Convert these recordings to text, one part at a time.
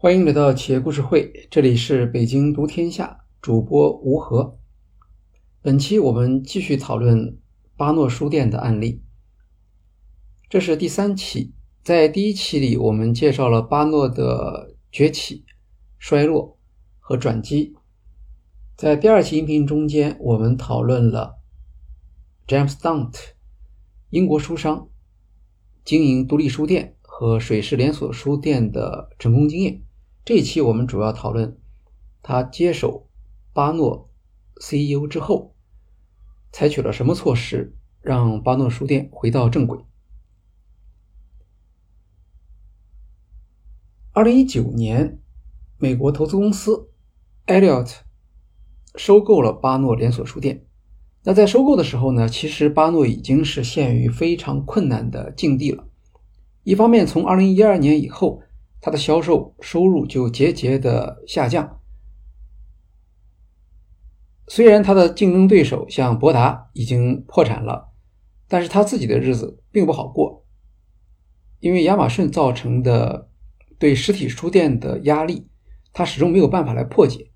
欢迎来到企业故事会，这里是北京读天下主播吴和。本期我们继续讨论巴诺书店的案例，这是第三期。在第一期里，我们介绍了巴诺的崛起、衰落和转机。在第二期音频中间，我们讨论了 James Dunt 英国书商经营独立书店和水师连锁书店的成功经验。这一期我们主要讨论他接手巴诺 CEO 之后，采取了什么措施，让巴诺书店回到正轨。二零一九年，美国投资公司 Elliott 收购了巴诺连锁书店。那在收购的时候呢，其实巴诺已经是陷于非常困难的境地了。一方面，从二零一二年以后。他的销售收入就节节的下降。虽然他的竞争对手像博达已经破产了，但是他自己的日子并不好过，因为亚马逊造成的对实体书店的压力，他始终没有办法来破解。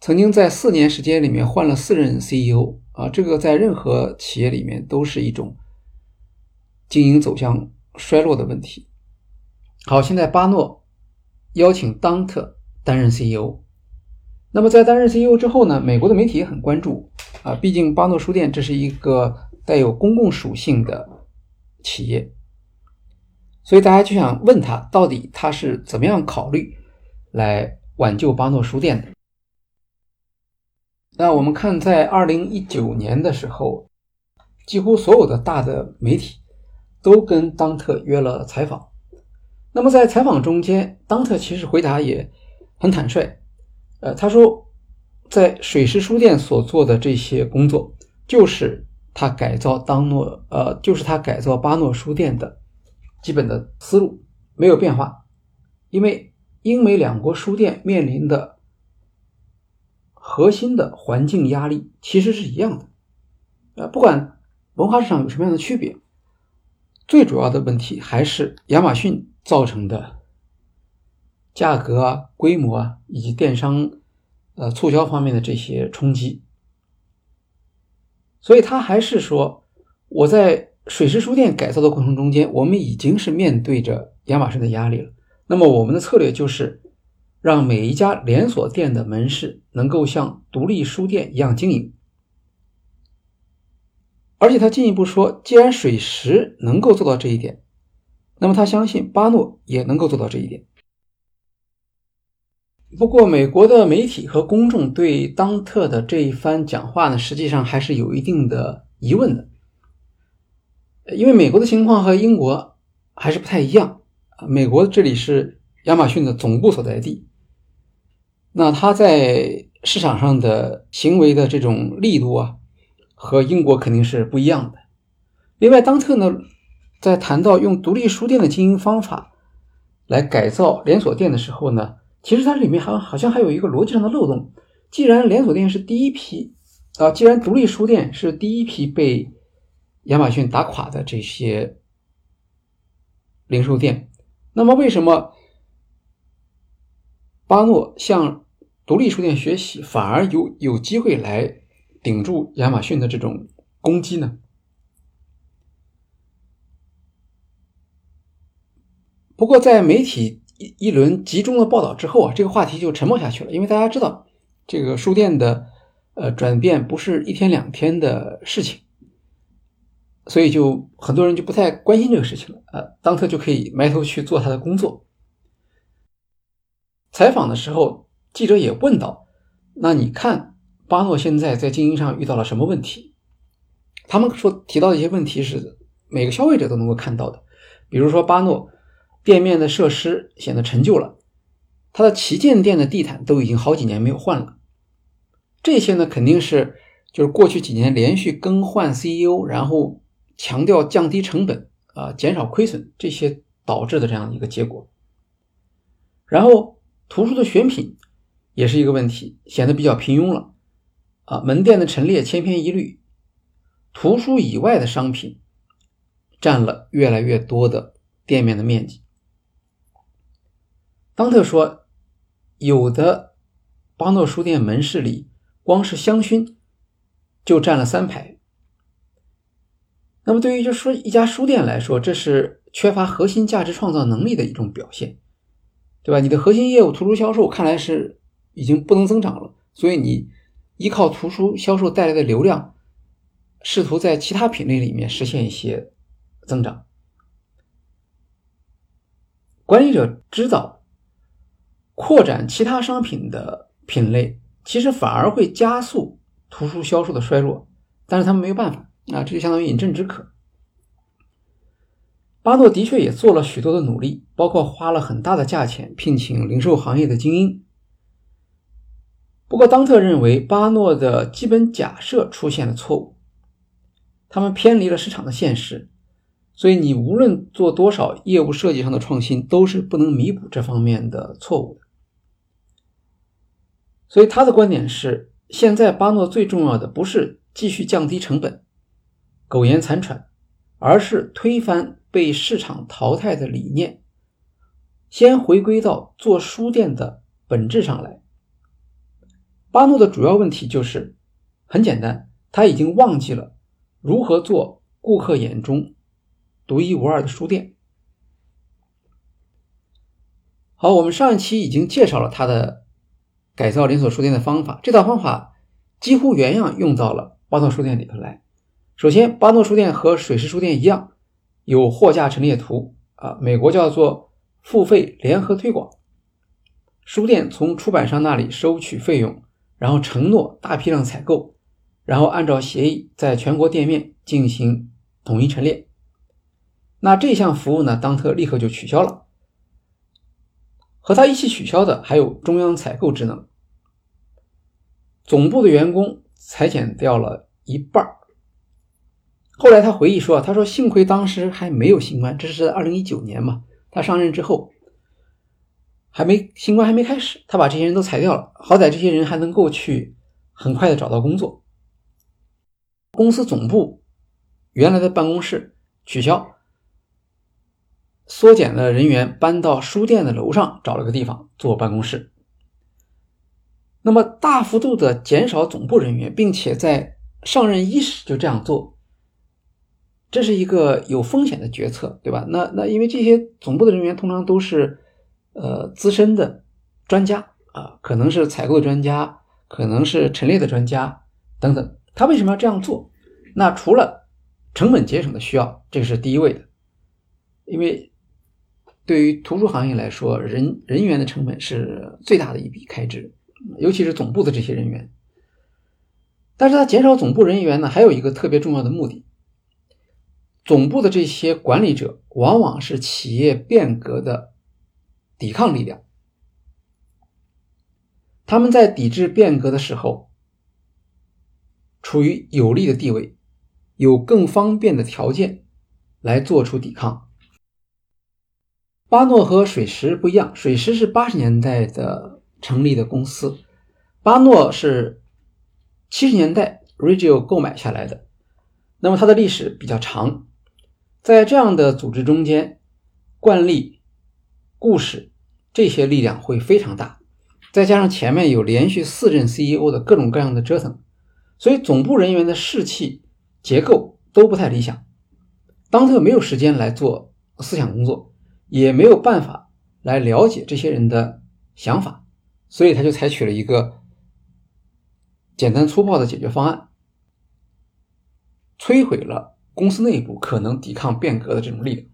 曾经在四年时间里面换了四任 CEO 啊，这个在任何企业里面都是一种经营走向衰落的问题。好，现在巴诺邀请当特担任 CEO。那么在担任 CEO 之后呢？美国的媒体也很关注啊，毕竟巴诺书店这是一个带有公共属性的企业，所以大家就想问他，到底他是怎么样考虑来挽救巴诺书店的？那我们看，在二零一九年的时候，几乎所有的大的媒体都跟当特约了采访。那么在采访中间，当特其实回答也很坦率，呃，他说，在水师书店所做的这些工作，就是他改造当诺，呃，就是他改造巴诺书店的基本的思路没有变化，因为英美两国书店面临的核心的环境压力其实是一样的，呃，不管文化市场有什么样的区别，最主要的问题还是亚马逊。造成的价格啊、规模啊以及电商呃促销方面的这些冲击，所以他还是说，我在水师书店改造的过程中间，我们已经是面对着亚马逊的压力了。那么我们的策略就是让每一家连锁店的门市能够像独立书店一样经营，而且他进一步说，既然水石能够做到这一点。那么他相信巴诺也能够做到这一点。不过，美国的媒体和公众对当特的这一番讲话呢，实际上还是有一定的疑问的，因为美国的情况和英国还是不太一样。美国这里是亚马逊的总部所在地，那他在市场上的行为的这种力度啊，和英国肯定是不一样的。另外，当特呢？在谈到用独立书店的经营方法来改造连锁店的时候呢，其实它里面还好像还有一个逻辑上的漏洞。既然连锁店是第一批啊，既然独立书店是第一批被亚马逊打垮的这些零售店，那么为什么巴诺向独立书店学习，反而有有机会来顶住亚马逊的这种攻击呢？不过，在媒体一一轮集中的报道之后啊，这个话题就沉默下去了。因为大家知道，这个书店的呃转变不是一天两天的事情，所以就很多人就不太关心这个事情了。呃，当特就可以埋头去做他的工作。采访的时候，记者也问到：“那你看巴诺现在在经营上遇到了什么问题？”他们说提到的一些问题是每个消费者都能够看到的，比如说巴诺。店面的设施显得陈旧了，它的旗舰店的地毯都已经好几年没有换了。这些呢，肯定是就是过去几年连续更换 CEO，然后强调降低成本啊，减少亏损这些导致的这样一个结果。然后图书的选品也是一个问题，显得比较平庸了啊，门店的陈列千篇一律，图书以外的商品占了越来越多的店面的面积。当特说，有的巴诺书店门市里，光是香薰就占了三排。那么，对于就说一家书店来说，这是缺乏核心价值创造能力的一种表现，对吧？你的核心业务图书销售看来是已经不能增长了，所以你依靠图书销售带来的流量，试图在其他品类里面实现一些增长。管理者知道，扩展其他商品的品类，其实反而会加速图书销售的衰弱，但是他们没有办法啊，这就相当于饮鸩止渴。巴诺的确也做了许多的努力，包括花了很大的价钱聘请零售行业的精英。不过，当特认为巴诺的基本假设出现了错误，他们偏离了市场的现实。所以，你无论做多少业务设计上的创新，都是不能弥补这方面的错误的。所以，他的观点是：现在巴诺最重要的不是继续降低成本、苟延残喘，而是推翻被市场淘汰的理念，先回归到做书店的本质上来。巴诺的主要问题就是很简单，他已经忘记了如何做顾客眼中。独一无二的书店。好，我们上一期已经介绍了他的改造连锁书店的方法，这套方法几乎原样用到了巴诺书店里头来。首先，巴诺书店和水师书店一样，有货架陈列图啊，美国叫做付费联合推广。书店从出版商那里收取费用，然后承诺大批量采购，然后按照协议在全国店面进行统一陈列。那这项服务呢？当特立刻就取消了。和他一起取消的还有中央采购职能，总部的员工裁减掉了一半。后来他回忆说：“他说幸亏当时还没有新冠，这是在二零一九年嘛。他上任之后还没新冠还没开始，他把这些人都裁掉了。好歹这些人还能够去很快的找到工作。公司总部原来的办公室取消。”缩减了人员，搬到书店的楼上找了个地方做办公室。那么大幅度的减少总部人员，并且在上任伊始就这样做，这是一个有风险的决策，对吧？那那因为这些总部的人员通常都是呃资深的专家啊，可能是采购的专家，可能是陈列的专家等等。他为什么要这样做？那除了成本节省的需要，这是第一位的，因为。对于图书行业来说，人人员的成本是最大的一笔开支，尤其是总部的这些人员。但是他减少总部人员呢，还有一个特别重要的目的。总部的这些管理者往往是企业变革的抵抗力量，他们在抵制变革的时候处于有利的地位，有更方便的条件来做出抵抗。巴诺和水石不一样，水石是八十年代的成立的公司，巴诺是七十年代 Regio 购买下来的。那么它的历史比较长，在这样的组织中间，惯例、故事这些力量会非常大，再加上前面有连续四任 CEO 的各种各样的折腾，所以总部人员的士气结构都不太理想。当特没有时间来做思想工作。也没有办法来了解这些人的想法，所以他就采取了一个简单粗暴的解决方案，摧毁了公司内部可能抵抗变革的这种力量。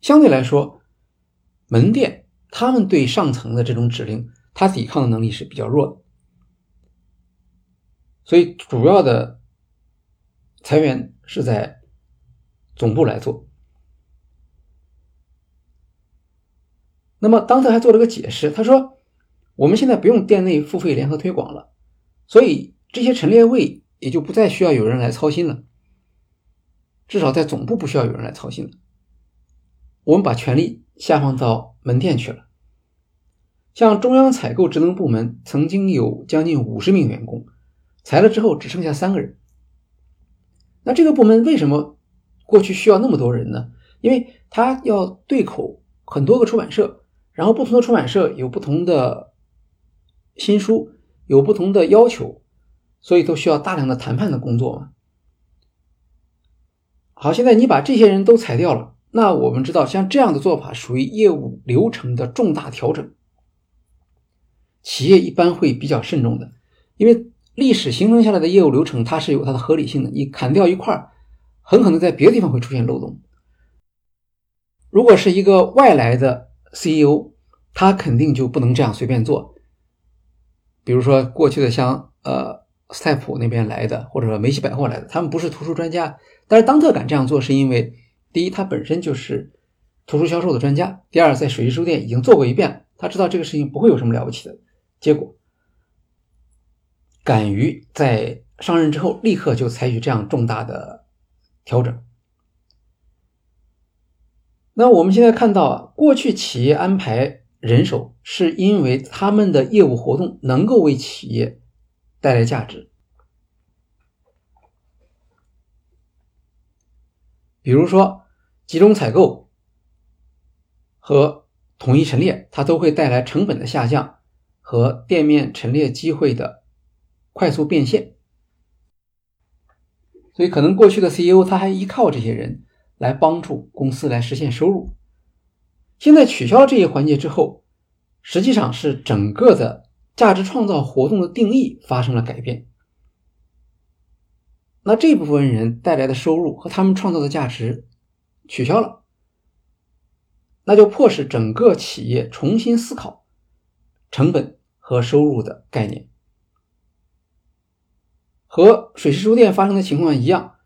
相对来说，门店他们对上层的这种指令，他抵抗的能力是比较弱的，所以主要的裁员是在总部来做。那么，当特还做了个解释，他说：“我们现在不用店内付费联合推广了，所以这些陈列位也就不再需要有人来操心了。至少在总部不需要有人来操心了。我们把权力下放到门店去了。像中央采购职能部门曾经有将近五十名员工，裁了之后只剩下三个人。那这个部门为什么过去需要那么多人呢？因为他要对口。”很多个出版社，然后不同的出版社有不同的新书，有不同的要求，所以都需要大量的谈判的工作嘛。好，现在你把这些人都裁掉了，那我们知道，像这样的做法属于业务流程的重大调整，企业一般会比较慎重的，因为历史形成下来的业务流程它是有它的合理性的，你砍掉一块儿，很可能在别的地方会出现漏洞。如果是一个外来的 CEO，他肯定就不能这样随便做。比如说过去的像呃斯泰普那边来的，或者说梅西百货来的，他们不是图书专家。但是当特敢这样做，是因为第一，他本身就是图书销售的专家；第二，在水石书店已经做过一遍，他知道这个事情不会有什么了不起的结果，敢于在上任之后立刻就采取这样重大的调整。那我们现在看到啊，过去企业安排人手是因为他们的业务活动能够为企业带来价值。比如说，集中采购和统一陈列，它都会带来成本的下降和店面陈列机会的快速变现。所以，可能过去的 CEO 他还依靠这些人来帮助公司来实现收入。现在取消这些环节之后，实际上是整个的价值创造活动的定义发生了改变。那这部分人带来的收入和他们创造的价值取消了，那就迫使整个企业重新思考成本和收入的概念。和水师书店发生的情况一样，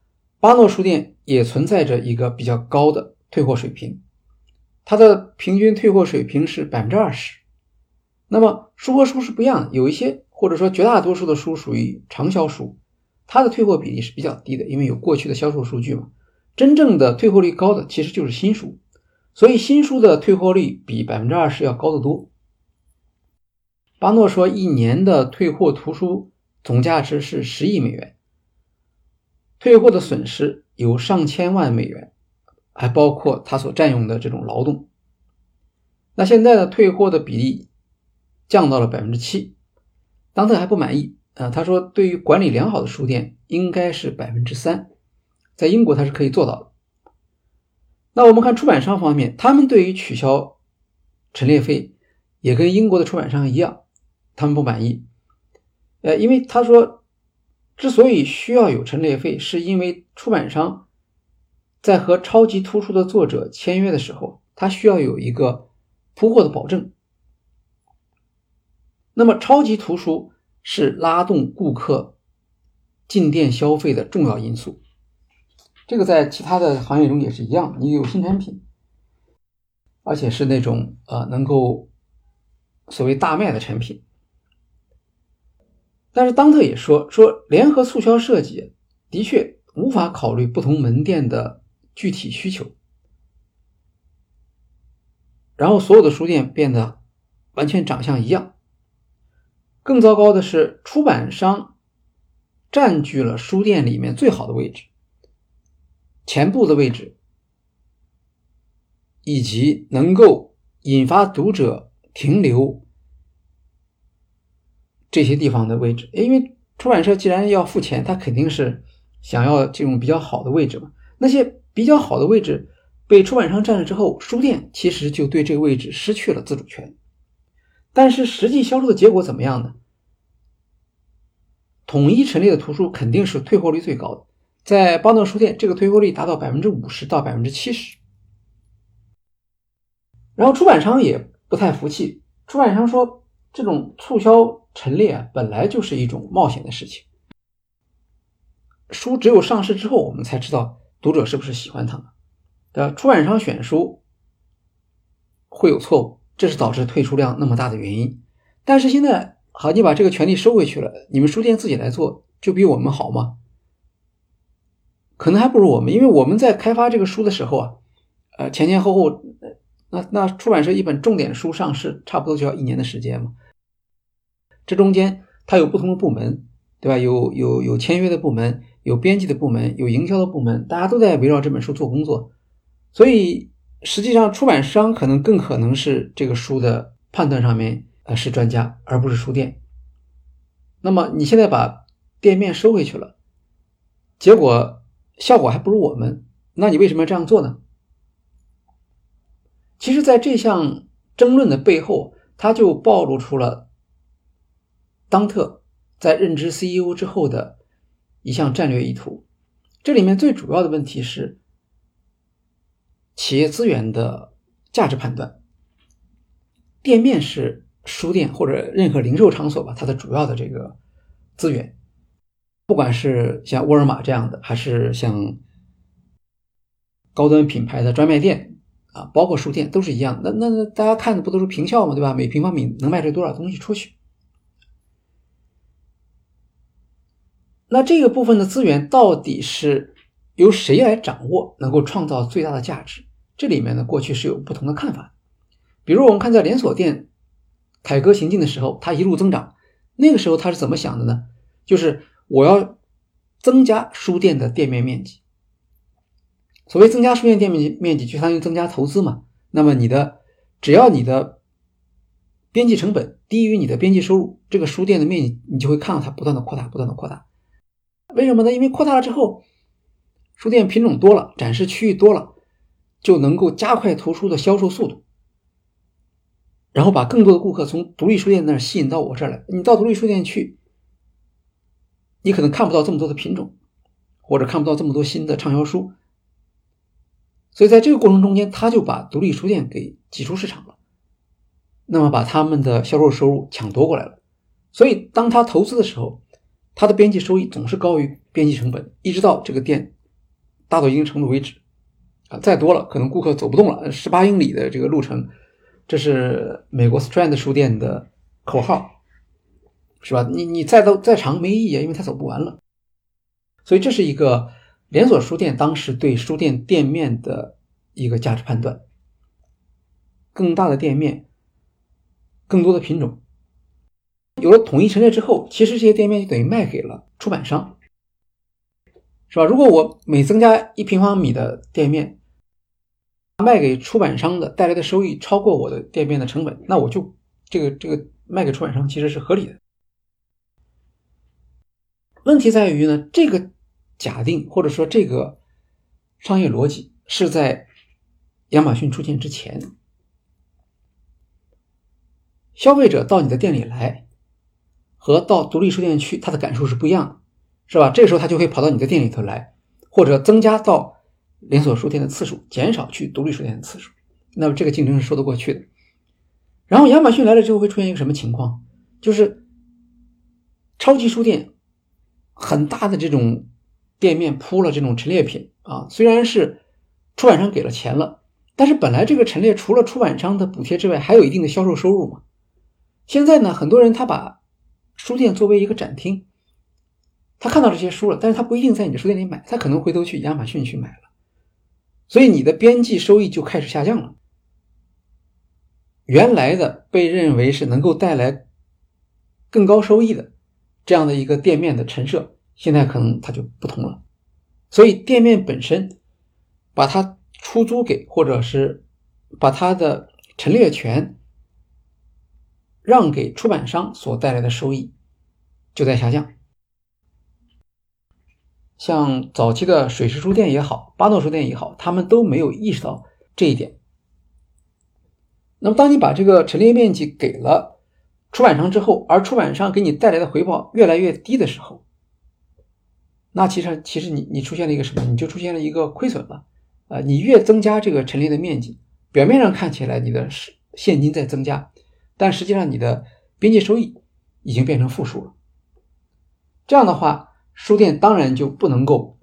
巴诺书店也存在着一个比较高的退货水平，它的平均退货水平是百分之二十。那么书和书是不一样的，有一些或者说绝大多数的书属于畅销书。它的退货比例是比较低的，因为有过去的销售数据嘛。真正的退货率高的其实就是新书，所以新书的退货率比百分之二十要高得多。巴诺说，一年的退货图书总价值是十亿美元，退货的损失有上千万美元，还包括他所占用的这种劳动。那现在呢退货的比例降到了百分之七，当特还不满意。啊，他说，对于管理良好的书店，应该是百分之三，在英国他是可以做到的。那我们看出版商方面，他们对于取消陈列费，也跟英国的出版商一样，他们不满意。呃，因为他说，之所以需要有陈列费，是因为出版商在和超级图书的作者签约的时候，他需要有一个铺货的保证。那么超级图书。是拉动顾客进店消费的重要因素。这个在其他的行业中也是一样，你有新产品，而且是那种呃能够所谓大卖的产品。但是当特也说说，联合促销设计的确无法考虑不同门店的具体需求，然后所有的书店变得完全长相一样。更糟糕的是，出版商占据了书店里面最好的位置，前部的位置，以及能够引发读者停留这些地方的位置。因为出版社既然要付钱，他肯定是想要这种比较好的位置嘛。那些比较好的位置被出版商占了之后，书店其实就对这个位置失去了自主权。但是实际销售的结果怎么样呢？统一陈列的图书肯定是退货率最高的，在邦德书店，这个退货率达到百分之五十到百分之七十。然后出版商也不太服气，出版商说，这种促销陈列啊，本来就是一种冒险的事情。书只有上市之后，我们才知道读者是不是喜欢它的。出版商选书会有错误。这是导致退出量那么大的原因，但是现在好，你把这个权利收回去了，你们书店自己来做，就比我们好吗？可能还不如我们，因为我们在开发这个书的时候啊，呃，前前后后，那那出版社一本重点书上市，差不多就要一年的时间嘛。这中间它有不同的部门，对吧？有有有签约的部门，有编辑的部门，有营销的部门，大家都在围绕这本书做工作，所以。实际上出版商可能更可能是这个书的判断上面呃是专家，而不是书店。那么你现在把店面收回去了，结果效果还不如我们，那你为什么要这样做呢？其实，在这项争论的背后，它就暴露出了当特在任职 CEO 之后的一项战略意图。这里面最主要的问题是企业资源的价值判断。店面是书店或者任何零售场所吧，它的主要的这个资源，不管是像沃尔玛这样的，还是像高端品牌的专卖店啊，包括书店都是一样。那那那大家看的不都是平效吗？对吧？每平方米能卖出多少东西出去？那这个部分的资源到底是由谁来掌握，能够创造最大的价值？这里面呢，过去是有不同的看法。比如我们看在连锁店凯歌行进的时候，它一路增长，那个时候它是怎么想的呢？就是我要增加书店的店面面积。所谓增加书店店面面积，就相当于增加投资嘛。那么你的只要你的边际成本低于你的边际收入，这个书店的面积你就会看到它不断的扩大，不断的扩大。为什么呢？因为扩大了之后，书店品种多了，展示区域多了，就能够加快图书的销售速度，然后把更多的顾客从独立书店那儿吸引到我这儿来。你到独立书店去，你可能看不到这么多的品种，或者看不到这么多新的畅销书，所以在这个过程中间，他就把独立书店给挤出市场了，那么把他们的销售收入抢夺过来了。所以当他投资的时候，它的边际收益总是高于边际成本，一直到这个店大到一定程度为止，啊，再多了可能顾客走不动了。十八英里的这个路程，这是美国 Strand 书店的口号，是吧？你你再都再长没意义，因为它走不完了。所以这是一个连锁书店当时对书店店面的一个价值判断：更大的店面，更多的品种。有了统一陈列之后，其实这些店面就等于卖给了出版商，是吧？如果我每增加一平方米的店面，卖给出版商的带来的收益超过我的店面的成本，那我就这个这个卖给出版商其实是合理的。问题在于呢，这个假定或者说这个商业逻辑是在亚马逊出现之前，消费者到你的店里来。和到独立书店去，他的感受是不一样的，是吧？这个时候他就会跑到你的店里头来，或者增加到连锁书店的次数，减少去独立书店的次数。那么这个竞争是说得过去的。然后亚马逊来了之后会出现一个什么情况？就是超级书店很大的这种店面铺了这种陈列品啊，虽然是出版商给了钱了，但是本来这个陈列除了出版商的补贴之外，还有一定的销售收入嘛。现在呢，很多人他把书店作为一个展厅，他看到这些书了，但是他不一定在你的书店里买，他可能回头去亚马逊去买了，所以你的边际收益就开始下降了。原来的被认为是能够带来更高收益的这样的一个店面的陈设，现在可能它就不同了。所以店面本身把它出租给，或者是把它的陈列权。让给出版商所带来的收益就在下降。像早期的水石书店也好，巴诺书店也好，他们都没有意识到这一点。那么，当你把这个陈列面积给了出版商之后，而出版商给你带来的回报越来越低的时候，那其实其实你你出现了一个什么？你就出现了一个亏损了。啊，你越增加这个陈列的面积，表面上看起来你的现金在增加。但实际上，你的边际收益已经变成负数了。这样的话，书店当然就不能够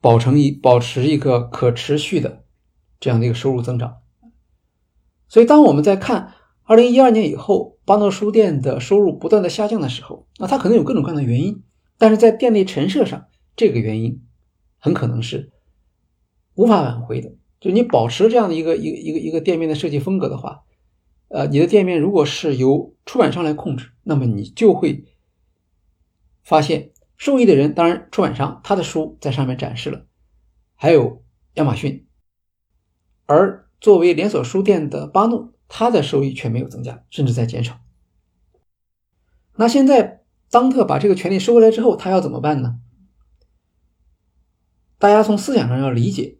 保成一保持一个可持续的这样的一个收入增长。所以，当我们在看二零一二年以后巴诺书店的收入不断的下降的时候，那它可能有各种各样的原因。但是在店内陈设上，这个原因很可能是无法挽回的。就你保持这样的一个一个一个一个店面的设计风格的话。呃，你的店面如果是由出版商来控制，那么你就会发现受益的人，当然出版商他的书在上面展示了，还有亚马逊而作为连锁书店的巴诺，他的收益却没有增加，甚至在减少。那现在当特把这个权利收回来之后，他要怎么办呢？大家从思想上要理解，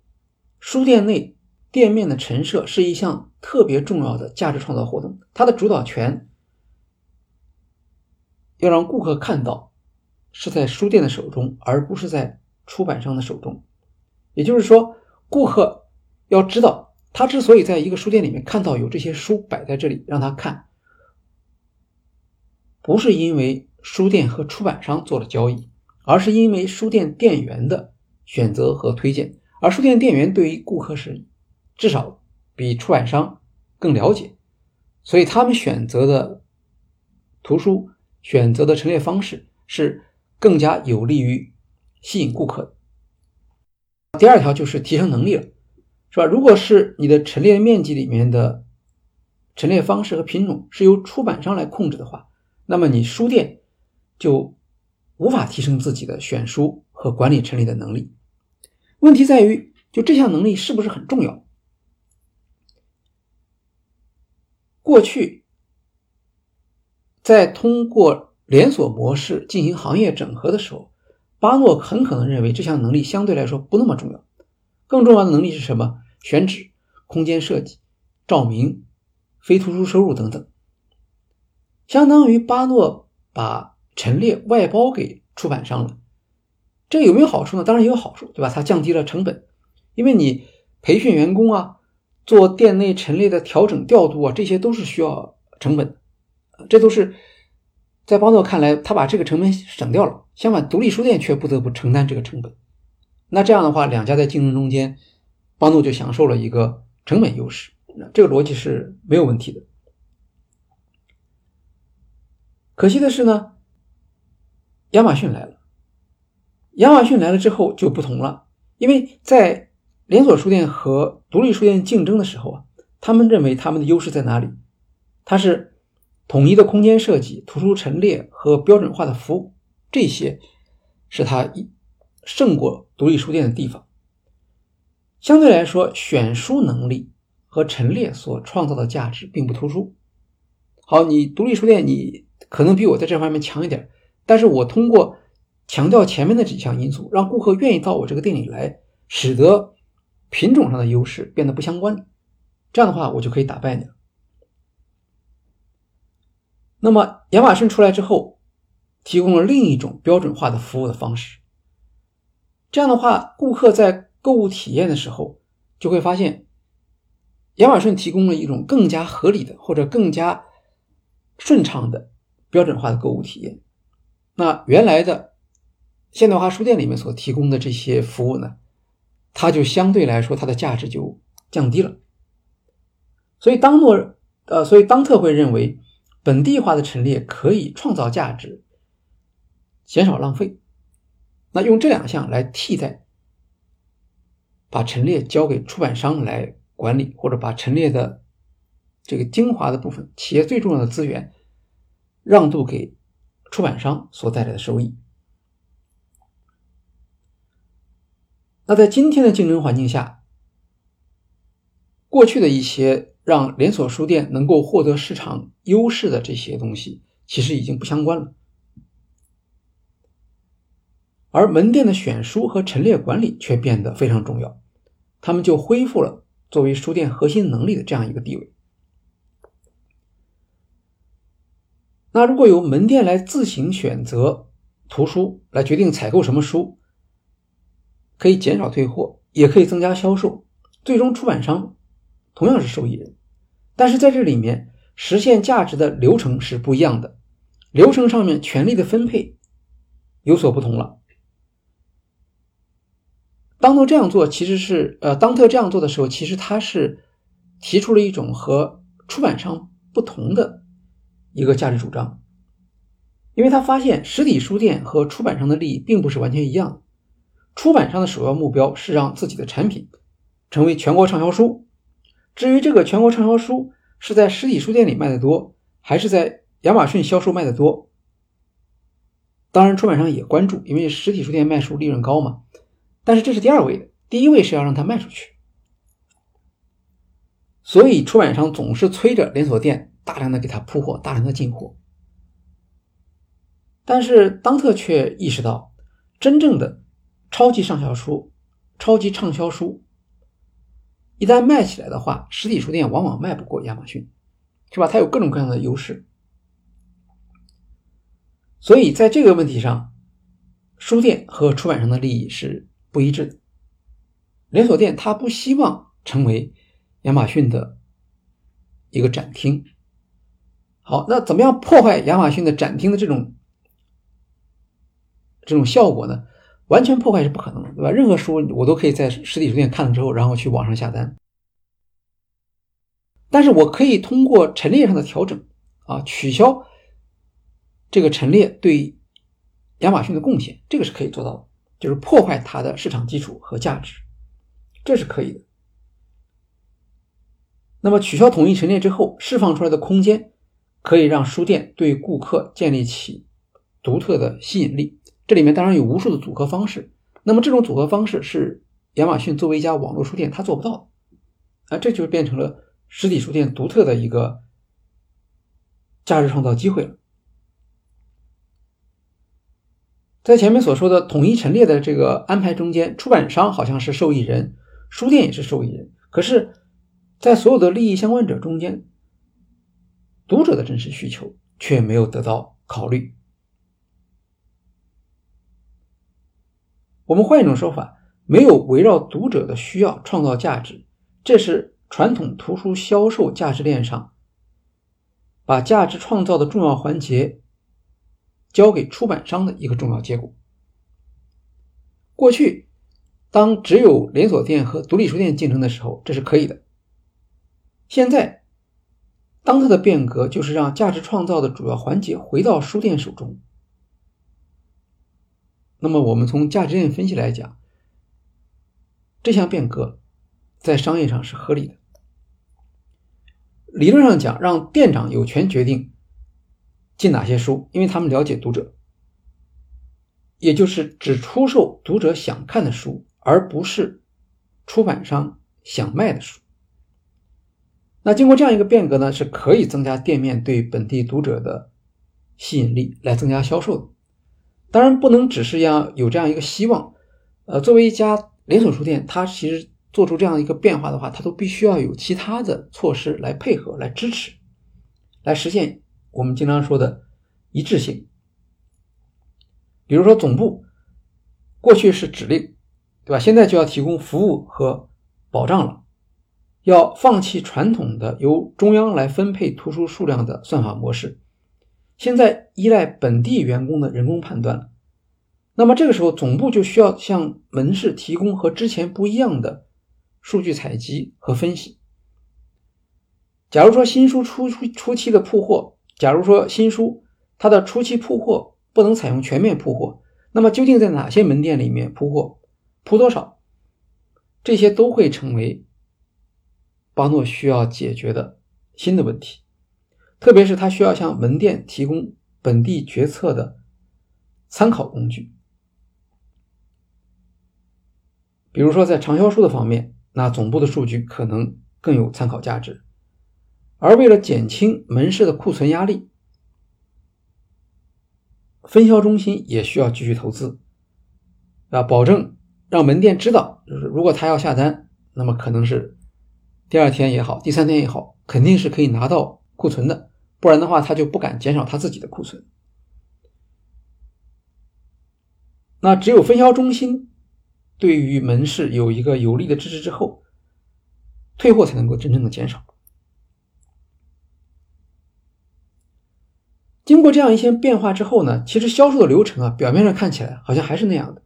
书店内店面的陈设是一项特别重要的价值创造活动，它的主导权要让顾客看到是在书店的手中，而不是在出版商的手中。也就是说，顾客要知道，他之所以在一个书店里面看到有这些书摆在这里让他看。不是因为书店和出版商做了交易，而是因为书店店员的选择和推荐。而书店店员对于顾客是至少比出版商更了解，所以他们选择的图书、选择的陈列方式是更加有利于吸引顾客的。第二条就是提升能力了，是吧？如果是你的陈列面积里面的陈列方式和品种是由出版商来控制的话，那么你书店就无法提升自己的选书和管理陈列的能力。问题在于，就这项能力是不是很重要？过去在通过连锁模式进行行业整合的时候，巴诺很可能认为这项能力相对来说不那么重要。更重要的能力是什么？选址、空间设计、照明、非图书收入等等。相当于巴诺把陈列外包给出版商了，这有没有好处呢？当然也有好处，对吧？它降低了成本，因为你培训员工啊，做店内陈列的调整调度啊，这些都是需要成本，这都是在巴诺看来，他把这个成本省掉了。相反，独立书店却不得不承担这个成本。那这样的话，两家在竞争中间，巴诺就享受了一个成本优势，这个逻辑是没有问题的。可惜的是呢，亚马逊来了。亚马逊来了之后就不同了，因为在连锁书店和独立书店竞争的时候啊，他们认为他们的优势在哪里？它是统一的空间设计、图书陈列和标准化的服务，这些是它胜过独立书店的地方。相对来说，选书能力和陈列所创造的价值并不突出。好，你独立书店你。可能比我在这方面强一点，但是我通过强调前面的几项因素，让顾客愿意到我这个店里来，使得品种上的优势变得不相关，这样的话我就可以打败你了。那么亚马逊出来之后，提供了另一种标准化的服务的方式，这样的话，顾客在购物体验的时候就会发现，亚马逊提供了一种更加合理的或者更加顺畅的。标准化的购物体验，那原来的现代化书店里面所提供的这些服务呢，它就相对来说它的价值就降低了。所以当诺呃，所以当特会认为本地化的陈列可以创造价值，减少浪费。那用这两项来替代，把陈列交给出版商来管理，或者把陈列的这个精华的部分，企业最重要的资源。让渡给出版商所带来的收益。那在今天的竞争环境下，过去的一些让连锁书店能够获得市场优势的这些东西，其实已经不相关了。而门店的选书和陈列管理却变得非常重要，他们就恢复了作为书店核心能力的这样一个地位。那如果由门店来自行选择图书，来决定采购什么书，可以减少退货，也可以增加销售，最终出版商同样是受益人。但是在这里面实现价值的流程是不一样的，流程上面权力的分配有所不同了。当特这样做，其实是呃，当特这样做的时候，其实他是提出了一种和出版商不同的。一个价值主张，因为他发现实体书店和出版商的利益并不是完全一样的。出版商的首要目标是让自己的产品成为全国畅销书。至于这个全国畅销书是在实体书店里卖的多，还是在亚马逊销售卖的多，当然出版商也关注，因为实体书店卖书利润高嘛。但是这是第二位的，第一位是要让它卖出去。所以出版商总是催着连锁店大量的给他铺货，大量的进货。但是当特却意识到，真正的超级畅销书、超级畅销书，一旦卖起来的话，实体书店往往卖不过亚马逊，是吧？它有各种各样的优势。所以在这个问题上，书店和出版商的利益是不一致的。连锁店它不希望成为亚马逊的一个展厅。好，那怎么样破坏亚马逊的展厅的这种这种效果呢？完全破坏是不可能的，对吧？任何书我都可以在实体书店看了之后，然后去网上下单。但是我可以通过陈列上的调整啊，取消。这个陈列对亚马逊的贡献，这个是可以做到的，就是破坏它的市场基础和价值，这是可以的。那么取消统一陈列之后，释放出来的空间，可以让书店对顾客建立起独特的吸引力。这里面当然有无数的组合方式，那么这种组合方式是亚马逊作为一家网络书店它做不到的，啊，这就变成了实体书店独特的一个价值创造机会了。在前面所说的统一陈列的这个安排中间，出版商好像是受益人，书店也是受益人。可是，在所有的利益相关者中间，读者的真实需求却没有得到考虑。我们换一种说法，没有围绕读者的需要创造价值，这是传统图书销售价值链上把价值创造的重要环节。交给出版商的一个重要结果。过去，当只有连锁店和独立书店竞争的时候，这是可以的。现在，当它的变革就是让价值创造的主要环节回到书店手中。那么，我们从价值链分析来讲，这项变革在商业上是合理的。理论上讲，让店长有权决定。进哪些书？因为他们了解读者，也就是只出售读者想看的书，而不是出版商想卖的书。那经过这样一个变革呢，是可以增加店面对本地读者的吸引力，来增加销售的。当然，不能只是要有这样一个希望。呃，作为一家连锁书店，它其实做出这样一个变化的话，它都必须要有其他的措施来配合、来支持、来实现。我们经常说的一致性，比如说总部过去是指令，对吧？现在就要提供服务和保障了，要放弃传统的由中央来分配图书数量的算法模式，现在依赖本地员工的人工判断了。那么这个时候，总部就需要向门市提供和之前不一样的数据采集和分析。假如说新书初初初期的铺货，假如说新书它的初期铺货不能采用全面铺货，那么究竟在哪些门店里面铺货，铺多少，这些都会成为巴诺需要解决的新的问题。特别是他需要向门店提供本地决策的参考工具，比如说在畅销书的方面，那总部的数据可能更有参考价值。而为了减轻门市的库存压力，分销中心也需要继续投资，啊，保证让门店知道，就是如果他要下单，那么可能是第二天也好，第三天也好，肯定是可以拿到库存的，不然的话他就不敢减少他自己的库存。那只有分销中心对于门市有一个有力的支持之后，退货才能够真正的减少。经过这样一些变化之后呢，其实销售的流程啊，表面上看起来好像还是那样的，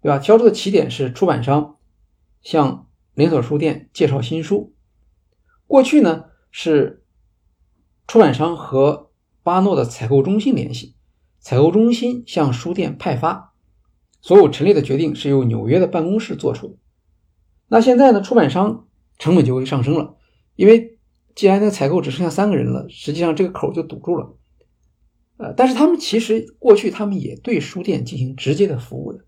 对吧？销售的起点是出版商向连锁书店介绍新书，过去呢是出版商和巴诺的采购中心联系，采购中心向书店派发，所有陈列的决定是由纽约的办公室做出。那现在呢，出版商成本就会上升了，因为既然那采购只剩下三个人了，实际上这个口就堵住了。呃，但是他们其实过去他们也对书店进行直接的服务的，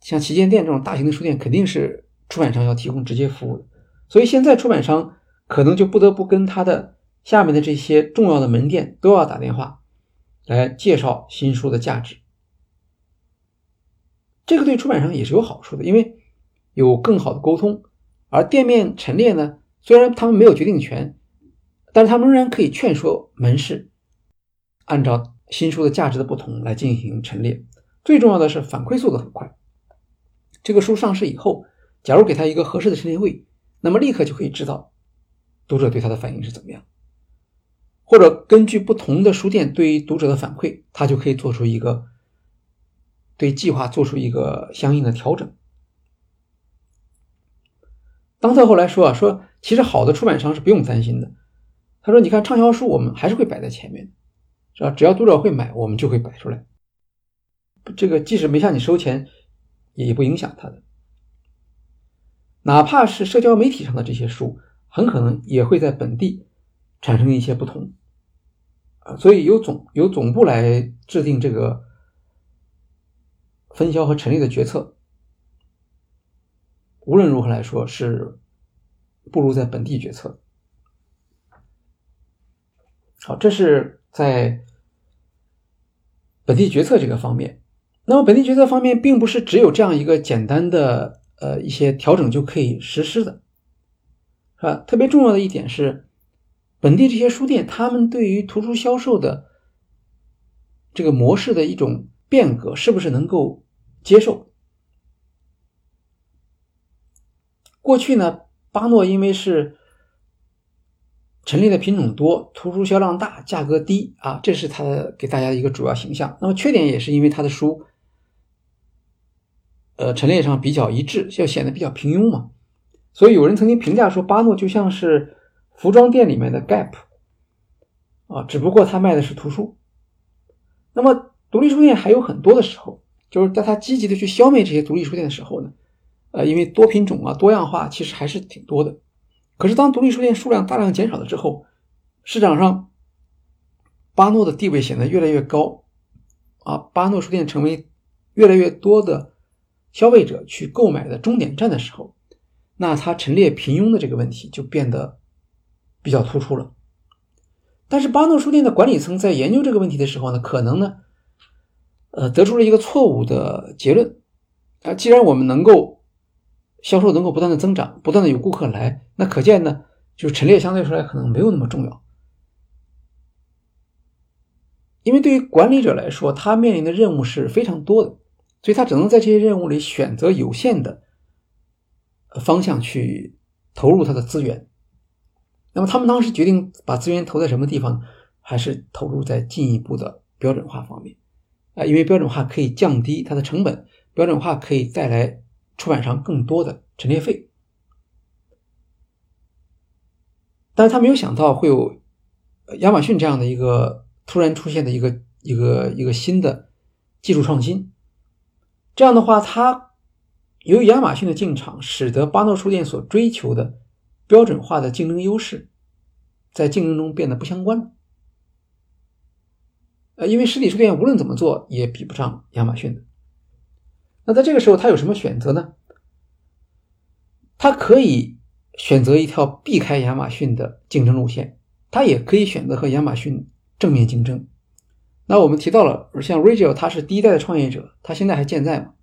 像旗舰店这种大型的书店肯定是出版商要提供直接服务的，所以现在出版商可能就不得不跟他的下面的这些重要的门店都要打电话来介绍新书的价值。这个对出版商也是有好处的，因为有更好的沟通，而店面陈列呢，虽然他们没有决定权，但是他们仍然可以劝说门市按照新书的价值的不同来进行陈列。最重要的是反馈速度很快。这个书上市以后，假如给他一个合适的陈列位，那么立刻就可以知道读者对他的反应是怎么样，或者根据不同的书店对于读者的反馈，他就可以做出一个对计划做出一个相应的调整。当特后来说啊，说其实好的出版商是不用担心的。他说：“你看畅销书，我们还是会摆在前面，是吧？只要读者会买，我们就会摆出来。”这个即使没向你收钱，也不影响他的。哪怕是社交媒体上的这些书，很可能也会在本地产生一些不同啊。所以由总由总部来制定这个分销和陈列的决策，无论如何来说是不如在本地决策。好，这是在本地决策这个方面。那么，本地决策方面并不是只有这样一个简单的呃一些调整就可以实施的，是吧？特别重要的一点是，本地这些书店他们对于图书销售的这个模式的一种变革，是不是能够接受？过去呢，巴诺因为是。陈列的品种多，图书销量大，价格低啊，这是它给大家的一个主要形象。那么缺点也是因为它的书，呃，陈列上比较一致，要显得比较平庸嘛。所以有人曾经评价说，巴诺就像是服装店里面的 Gap 啊，只不过他卖的是图书。那么独立书店还有很多的时候，就是在他积极的去消灭这些独立书店的时候呢，呃，因为多品种啊，多样化其实还是挺多的。可是，当独立书店数量大量减少了之后，市场上巴诺的地位显得越来越高，啊，巴诺书店成为越来越多的消费者去购买的终点站的时候，那它陈列平庸的这个问题就变得比较突出了。但是，巴诺书店的管理层在研究这个问题的时候呢，可能呢，呃，得出了一个错误的结论，啊，既然我们能够。销售能够不断的增长，不断的有顾客来，那可见呢，就是陈列相对说来可能没有那么重要，因为对于管理者来说，他面临的任务是非常多的，所以他只能在这些任务里选择有限的方向去投入他的资源。那么他们当时决定把资源投在什么地方，还是投入在进一步的标准化方面啊，因为标准化可以降低它的成本，标准化可以带来。出版商更多的陈列费，但是他没有想到会有亚马逊这样的一个突然出现的一个一个一个新的技术创新。这样的话，他由于亚马逊的进场，使得巴诺书店所追求的标准化的竞争优势，在竞争中变得不相关了。呃，因为实体书店无论怎么做也比不上亚马逊的。那在这个时候，他有什么选择呢？他可以选择一条避开亚马逊的竞争路线，他也可以选择和亚马逊正面竞争。那我们提到了，像 Rachel，他是第一代的创业者，他现在还健在嘛？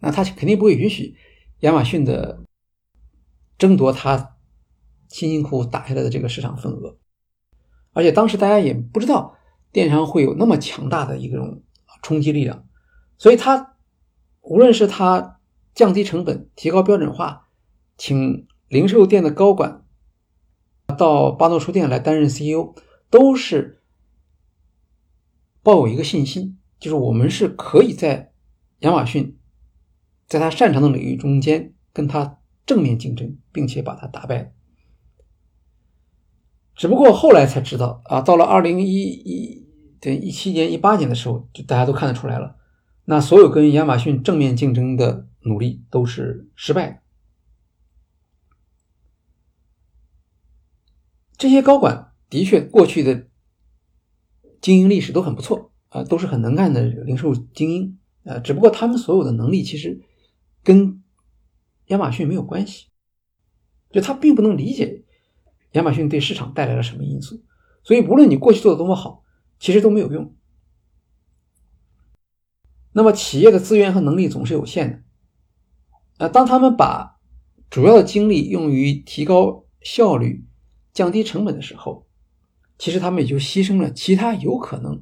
那他肯定不会允许亚马逊的争夺他辛辛苦苦打下来的这个市场份额。而且当时大家也不知道电商会有那么强大的一种冲击力量，所以他。无论是他降低成本、提高标准化，请零售店的高管到巴诺书店来担任 CEO，都是抱有一个信心，就是我们是可以在亚马逊在他擅长的领域中间跟他正面竞争，并且把他打败。只不过后来才知道啊，到了二零一一对一七年、一八年的时候，就大家都看得出来了。那所有跟亚马逊正面竞争的努力都是失败的。这些高管的确过去的经营历史都很不错啊，都是很能干的零售精英啊。只不过他们所有的能力其实跟亚马逊没有关系，就他并不能理解亚马逊对市场带来了什么因素。所以，无论你过去做的多么好，其实都没有用。那么，企业的资源和能力总是有限的。呃，当他们把主要的精力用于提高效率、降低成本的时候，其实他们也就牺牲了其他有可能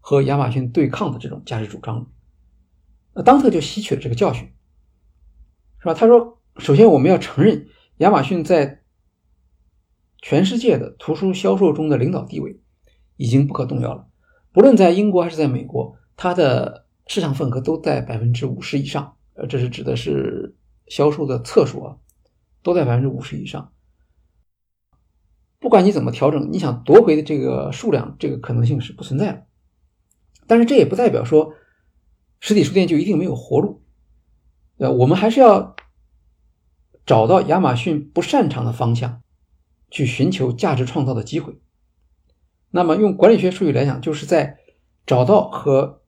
和亚马逊对抗的这种价值主张。那当特就吸取了这个教训，是吧？他说：“首先，我们要承认亚马逊在全世界的图书销售中的领导地位已经不可动摇了。不论在英国还是在美国，它的市场份额都在百分之五十以上。呃，这是指的是销售的册数啊，都在百分之五十以上。不管你怎么调整，你想夺回的这个数量，这个可能性是不存在的。但是这也不代表说实体书店就一定没有活路。呃，我们还是要找到亚马逊不擅长的方向，去寻求价值创造的机会。那么用管理学术语来讲，就是在找到和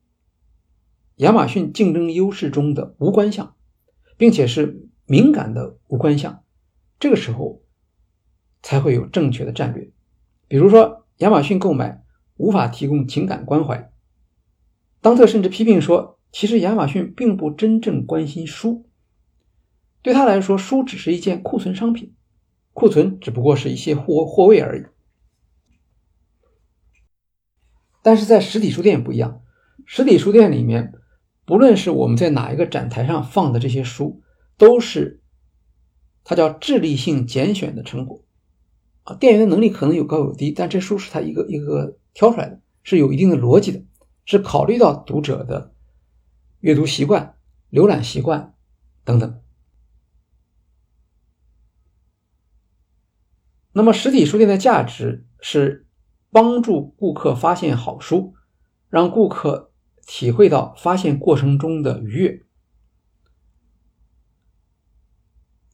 亚马逊竞争优势中的无关项，并且是敏感的无关项，这个时候才会有正确的战略。比如说，亚马逊购买无法提供情感关怀。当特甚至批评说，其实亚马逊并不真正关心书，对他来说，书只是一件库存商品，库存只不过是一些货货位而已。但是在实体书店不一样，实体书店里面。不论是我们在哪一个展台上放的这些书，都是它叫智力性拣选的成果啊。店员的能力可能有高有低，但这书是他一个一个挑出来的，是有一定的逻辑的，是考虑到读者的阅读习惯、浏览习惯等等。那么，实体书店的价值是帮助顾客发现好书，让顾客。体会到发现过程中的愉悦，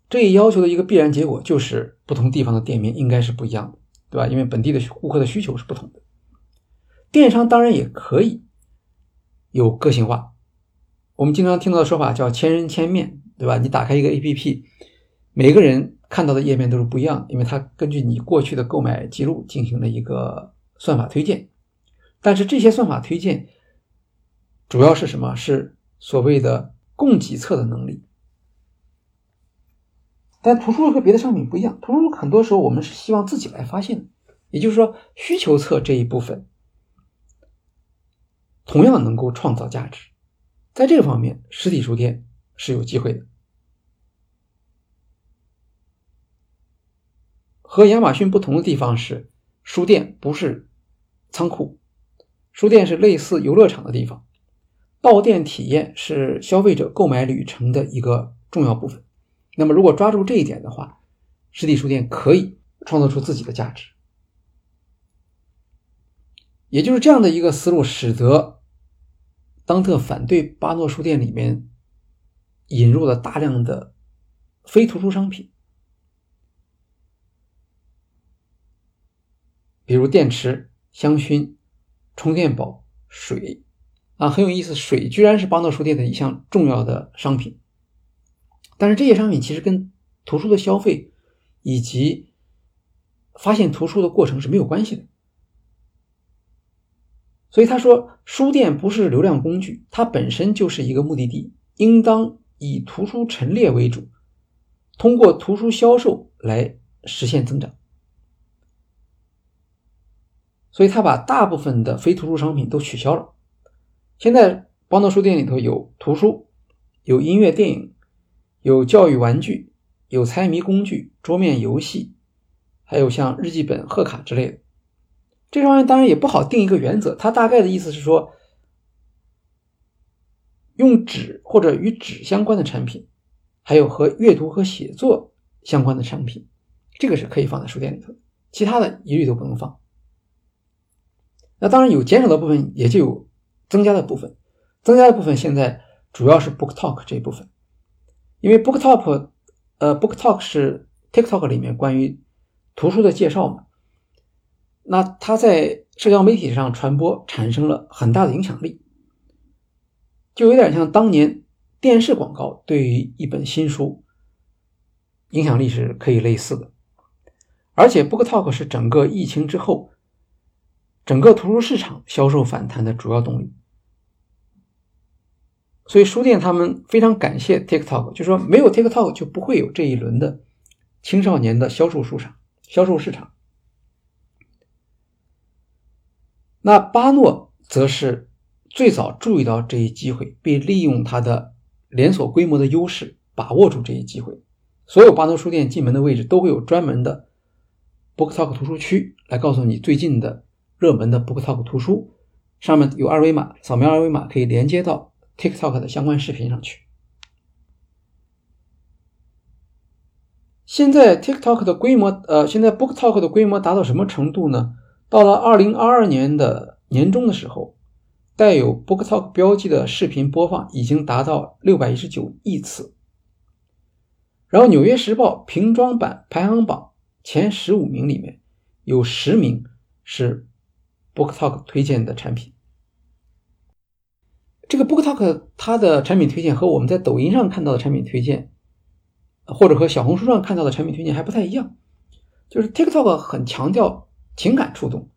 这一要求的一个必然结果就是不同地方的店面应该是不一样的，对吧？因为本地的顾客的需求是不同的。电商当然也可以有个性化，我们经常听到的说法叫“千人千面”，对吧？你打开一个 APP，每个人看到的页面都是不一样的，因为它根据你过去的购买记录进行了一个算法推荐，但是这些算法推荐。主要是什么？是所谓的供给侧的能力。但图书和别的商品不一样，图书很多时候我们是希望自己来发现的，也就是说，需求侧这一部分同样能够创造价值。在这个方面，实体书店是有机会的。和亚马逊不同的地方是，书店不是仓库，书店是类似游乐场的地方。到店体验是消费者购买旅程的一个重要部分。那么，如果抓住这一点的话，实体书店可以创造出自己的价值。也就是这样的一个思路，使得当特反对巴诺书店里面引入了大量的非图书商品，比如电池、香薰、充电宝、水。啊，很有意思，水居然是巴诺书店的一项重要的商品，但是这些商品其实跟图书的消费以及发现图书的过程是没有关系的。所以他说，书店不是流量工具，它本身就是一个目的地，应当以图书陈列为主，通过图书销售来实现增长。所以他把大部分的非图书商品都取消了。现在邦德书店里头有图书，有音乐、电影，有教育玩具，有猜谜工具、桌面游戏，还有像日记本、贺卡之类的。这上面当然也不好定一个原则，它大概的意思是说，用纸或者与纸相关的产品，还有和阅读和写作相关的产品，这个是可以放在书店里头，其他的一律都不能放。那当然有减少的部分，也就有。增加的部分，增加的部分现在主要是 Book Talk 这一部分，因为 Book Talk，呃，Book Talk 是 TikTok 里面关于图书的介绍嘛，那它在社交媒体上传播产生了很大的影响力，就有点像当年电视广告对于一本新书影响力是可以类似的，而且 BookTalk 是整个疫情之后整个图书市场销售反弹的主要动力。所以书店他们非常感谢 TikTok，就说没有 TikTok 就不会有这一轮的青少年的销售市场。销售市场。那巴诺则是最早注意到这一机会，并利用它的连锁规模的优势，把握住这一机会。所有巴诺书店进门的位置都会有专门的 BookTalk 图书区，来告诉你最近的热门的 BookTalk 图书，上面有二维码，扫描二维码可以连接到。TikTok 的相关视频上去。现在 TikTok 的规模，呃，现在 BookTalk 的规模达到什么程度呢？到了二零二二年的年中的时候，带有 BookTalk 标记的视频播放已经达到六百一十九亿次。然后，《纽约时报》平装版排行榜前十五名里面有十名是 BookTalk 推荐的产品。这个 BookTalk 它的产品推荐和我们在抖音上看到的产品推荐，或者和小红书上看到的产品推荐还不太一样。就是 TikTok 很强调情感触动，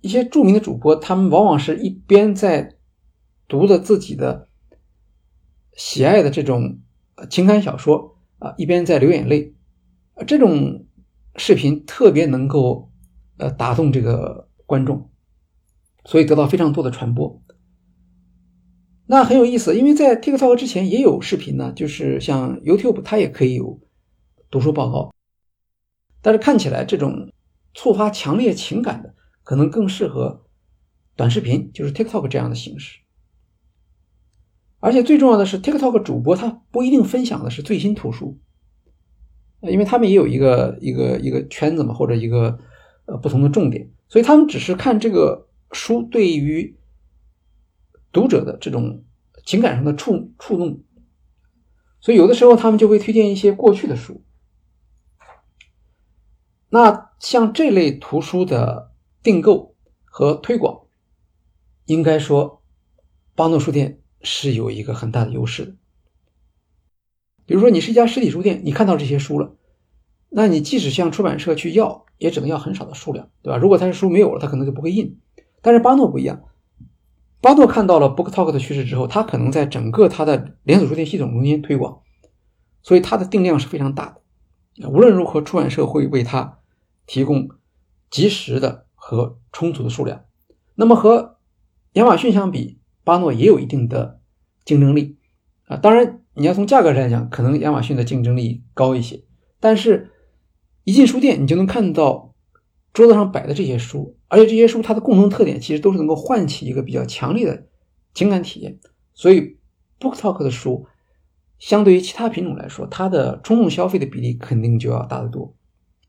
一些著名的主播，他们往往是一边在读着自己的喜爱的这种情感小说啊，一边在流眼泪，这种视频特别能够呃打动这个观众。所以得到非常多的传播，那很有意思，因为在 TikTok 之前也有视频呢，就是像 YouTube 它也可以有读书报告，但是看起来这种触发强烈情感的可能更适合短视频，就是 TikTok 这样的形式。而且最重要的是，TikTok 主播他不一定分享的是最新图书，因为他们也有一个一个一个圈子嘛，或者一个呃不同的重点，所以他们只是看这个。书对于读者的这种情感上的触触动，所以有的时候他们就会推荐一些过去的书。那像这类图书的订购和推广，应该说巴诺书店是有一个很大的优势的。比如说，你是一家实体书店，你看到这些书了，那你即使向出版社去要，也只能要很少的数量，对吧？如果他的书没有了，他可能就不会印。但是巴诺不一样，巴诺看到了 BookTalk 的趋势之后，他可能在整个他的连锁书店系统中间推广，所以它的定量是非常大的。无论如何，出版社会为他提供及时的和充足的数量。那么和亚马逊相比，巴诺也有一定的竞争力啊。当然，你要从价格上来讲，可能亚马逊的竞争力高一些。但是，一进书店，你就能看到桌子上摆的这些书。而且这些书它的共同特点其实都是能够唤起一个比较强烈的情感体验，所以 BookTalk 的书相对于其他品种来说，它的冲动消费的比例肯定就要大得多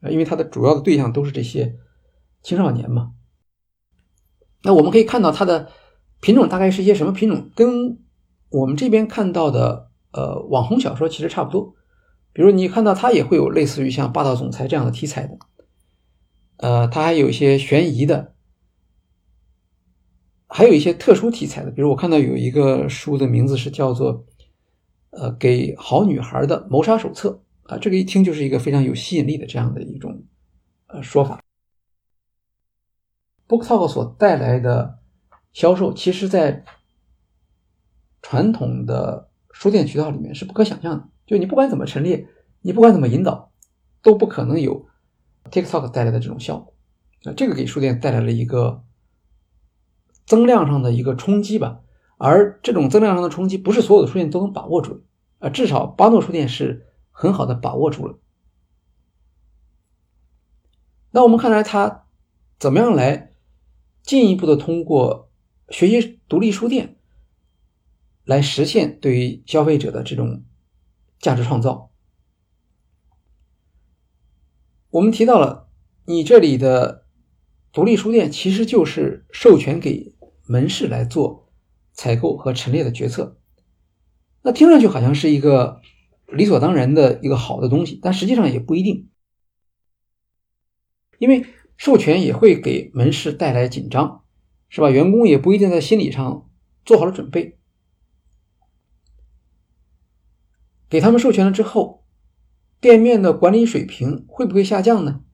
啊，因为它的主要的对象都是这些青少年嘛。那我们可以看到它的品种大概是一些什么品种，跟我们这边看到的呃网红小说其实差不多。比如你看到它也会有类似于像霸道总裁这样的题材的。呃，它还有一些悬疑的，还有一些特殊题材的，比如我看到有一个书的名字是叫做“呃，给好女孩的谋杀手册”啊，这个一听就是一个非常有吸引力的这样的一种呃说法。BookTalk 所带来的销售，其实在传统的书店渠道里面是不可想象的，就你不管怎么陈列，你不管怎么引导，都不可能有。TikTok 带来的这种效果，那这个给书店带来了一个增量上的一个冲击吧。而这种增量上的冲击，不是所有的书店都能把握住啊。至少巴诺书店是很好的把握住了。那我们看来，他怎么样来进一步的通过学习独立书店来实现对于消费者的这种价值创造？我们提到了，你这里的独立书店其实就是授权给门市来做采购和陈列的决策。那听上去好像是一个理所当然的一个好的东西，但实际上也不一定，因为授权也会给门市带来紧张，是吧？员工也不一定在心理上做好了准备，给他们授权了之后。店面的管理水平会不会下降呢？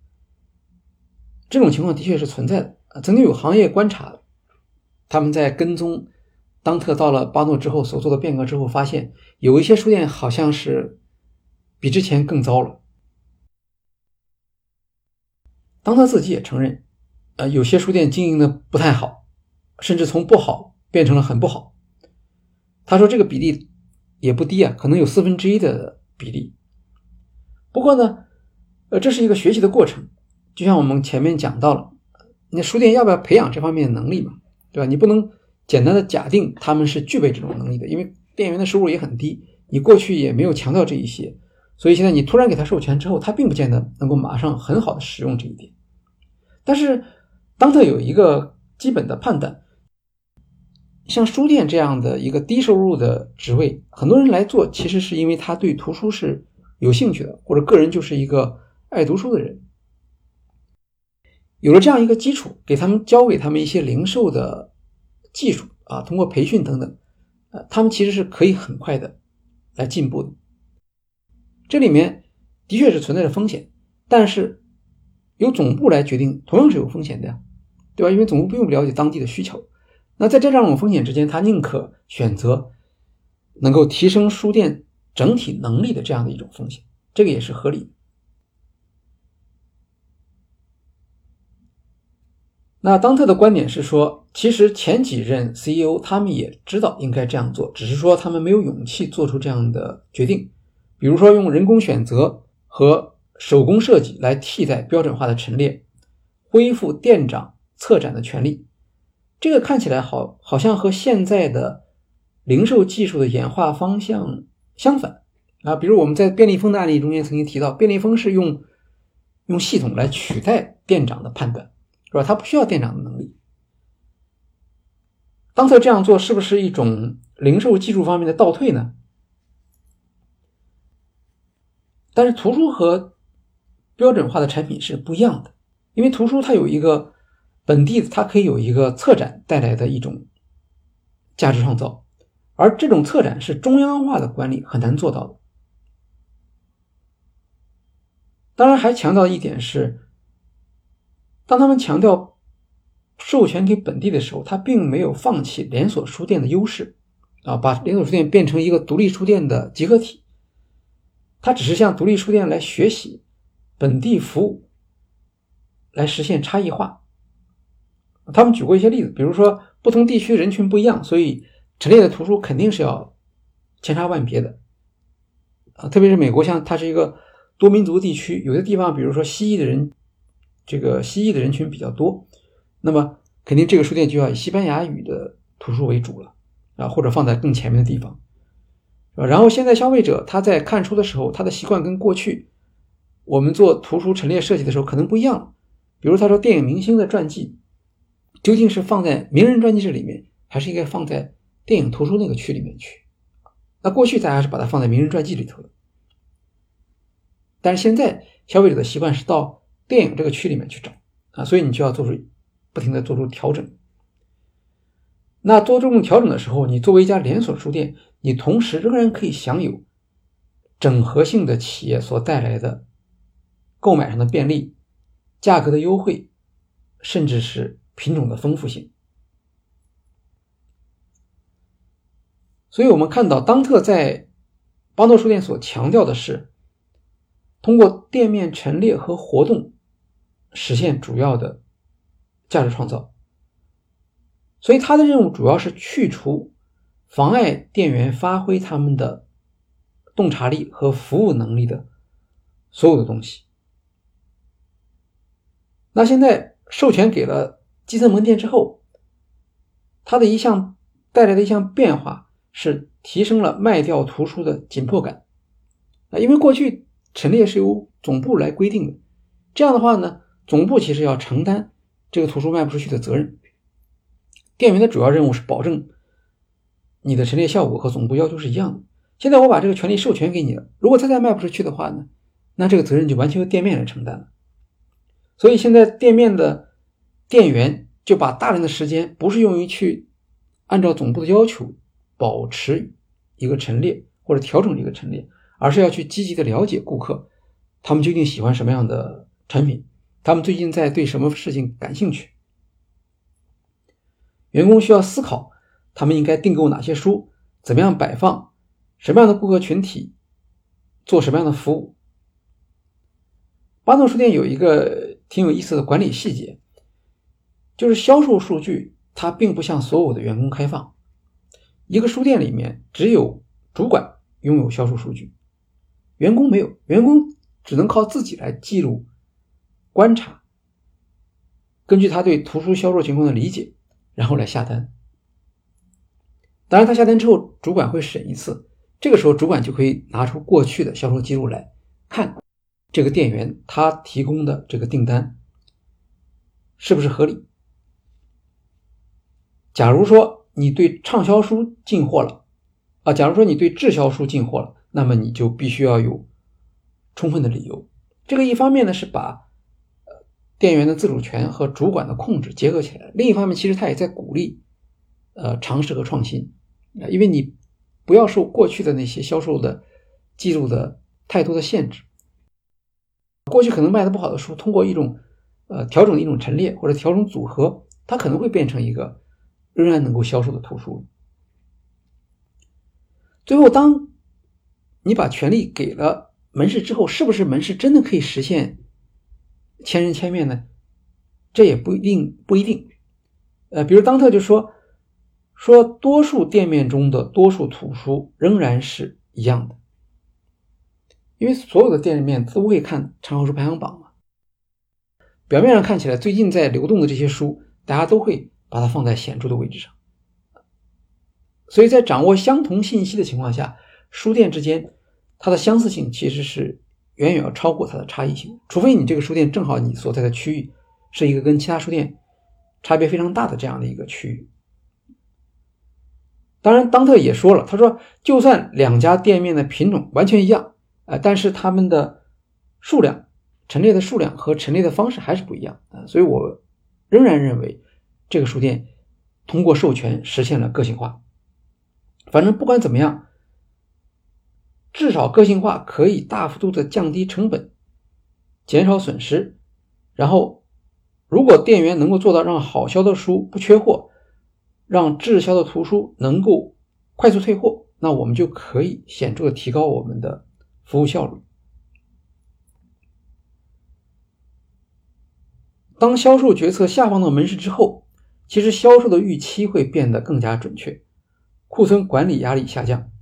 这种情况的确是存在的。曾经有行业观察，他们在跟踪当特到了巴诺之后所做的变革之后，发现有一些书店好像是比之前更糟了。当他自己也承认，呃，有些书店经营的不太好，甚至从不好变成了很不好。他说这个比例也不低啊，可能有四分之一的比例。不过呢，呃，这是一个学习的过程，就像我们前面讲到了，那书店要不要培养这方面的能力嘛，对吧？你不能简单的假定他们是具备这种能力的，因为店员的收入也很低，你过去也没有强调这一些，所以现在你突然给他授权之后，他并不见得能够马上很好的使用这一点。但是，当他有一个基本的判断，像书店这样的一个低收入的职位，很多人来做，其实是因为他对图书是。有兴趣的，或者个人就是一个爱读书的人，有了这样一个基础，给他们教给他们一些零售的技术啊，通过培训等等，呃，他们其实是可以很快的来进步的。这里面的确是存在着风险，但是由总部来决定，同样是有风险的呀，对吧？因为总部并不了解当地的需求，那在这两种风险之间，他宁可选择能够提升书店。整体能力的这样的一种风险，这个也是合理那当特的观点是说，其实前几任 CEO 他们也知道应该这样做，只是说他们没有勇气做出这样的决定。比如说，用人工选择和手工设计来替代标准化的陈列，恢复店长策展的权利。这个看起来好，好像和现在的零售技术的演化方向。相反啊，比如我们在便利蜂的案例中间曾经提到，便利蜂是用用系统来取代店长的判断，是吧？他不需要店长的能力。当特这样做是不是一种零售技术方面的倒退呢？但是图书和标准化的产品是不一样的，因为图书它有一个本地，它可以有一个策展带来的一种价值创造。而这种策展是中央化的管理很难做到的。当然，还强调一点是，当他们强调授权给本地的时候，他并没有放弃连锁书店的优势啊，把连锁书店变成一个独立书店的集合体。他只是向独立书店来学习本地服务，来实现差异化。他们举过一些例子，比如说不同地区人群不一样，所以。陈列的图书肯定是要千差万别的啊，特别是美国，像它是一个多民族地区，有的地方，比如说西裔的人，这个西裔的人群比较多，那么肯定这个书店就要以西班牙语的图书为主了啊，或者放在更前面的地方，然后现在消费者他在看书的时候，他的习惯跟过去我们做图书陈列设计的时候可能不一样，比如他说电影明星的传记究竟是放在名人传记室里面，还是应该放在？电影图书那个区里面去，那过去大家是把它放在名人传记里头的，但是现在消费者的习惯是到电影这个区里面去找啊，所以你就要做出不停的做出调整。那做这种调整的时候，你作为一家连锁书店，你同时仍然可以享有整合性的企业所带来的购买上的便利、价格的优惠，甚至是品种的丰富性。所以，我们看到当特在邦诺书店所强调的是，通过店面陈列和活动实现主要的价值创造。所以，他的任务主要是去除妨碍店员发挥他们的洞察力和服务能力的所有的东西。那现在授权给了基层门店之后，它的一项带来的一项变化。是提升了卖掉图书的紧迫感啊，因为过去陈列是由总部来规定的，这样的话呢，总部其实要承担这个图书卖不出去的责任。店员的主要任务是保证你的陈列效果和总部要求是一样的。现在我把这个权利授权给你了，如果他再卖不出去的话呢，那这个责任就完全由店面来承担了。所以现在店面的店员就把大量的时间不是用于去按照总部的要求。保持一个陈列或者调整一个陈列，而是要去积极的了解顾客，他们究竟喜欢什么样的产品，他们最近在对什么事情感兴趣。员工需要思考，他们应该订购哪些书，怎么样摆放，什么样的顾客群体，做什么样的服务。巴诺书店有一个挺有意思的管理细节，就是销售数据它并不向所有的员工开放。一个书店里面只有主管拥有销售数据，员工没有，员工只能靠自己来记录、观察，根据他对图书销售情况的理解，然后来下单。当然，他下单之后，主管会审一次，这个时候主管就可以拿出过去的销售记录来看。这个店员他提供的这个订单是不是合理？假如说你对畅销书进货了啊，假如说你对滞销书进货了，那么你就必须要有充分的理由。这个一方面呢是把店员的自主权和主管的控制结合起来，另一方面其实他也在鼓励呃尝试和创新啊，因为你不要受过去的那些销售的记录的太多的限制。过去可能卖的不好的书，通过一种呃调整的一种陈列或者调整组合，它可能会变成一个仍然能够销售的图书。最后，当你把权力给了门市之后，是不是门市真的可以实现千人千面呢？这也不一定，不一定。呃，比如当特就说说，多数店面中的多数图书仍然是一样的。因为所有的店里面都会看畅销书排行榜嘛，表面上看起来最近在流动的这些书，大家都会把它放在显著的位置上。所以在掌握相同信息的情况下，书店之间它的相似性其实是远远要超过它的差异性，除非你这个书店正好你所在的区域是一个跟其他书店差别非常大的这样的一个区域。当然，当特也说了，他说就算两家店面的品种完全一样。呃，但是他们的数量陈列的数量和陈列的方式还是不一样啊，所以我仍然认为这个书店通过授权实现了个性化。反正不管怎么样，至少个性化可以大幅度的降低成本，减少损失。然后，如果店员能够做到让好销的书不缺货，让滞销的图书能够快速退货，那我们就可以显著的提高我们的。服务效率。当销售决策下放到门市之后，其实销售的预期会变得更加准确，库存管理压力下降。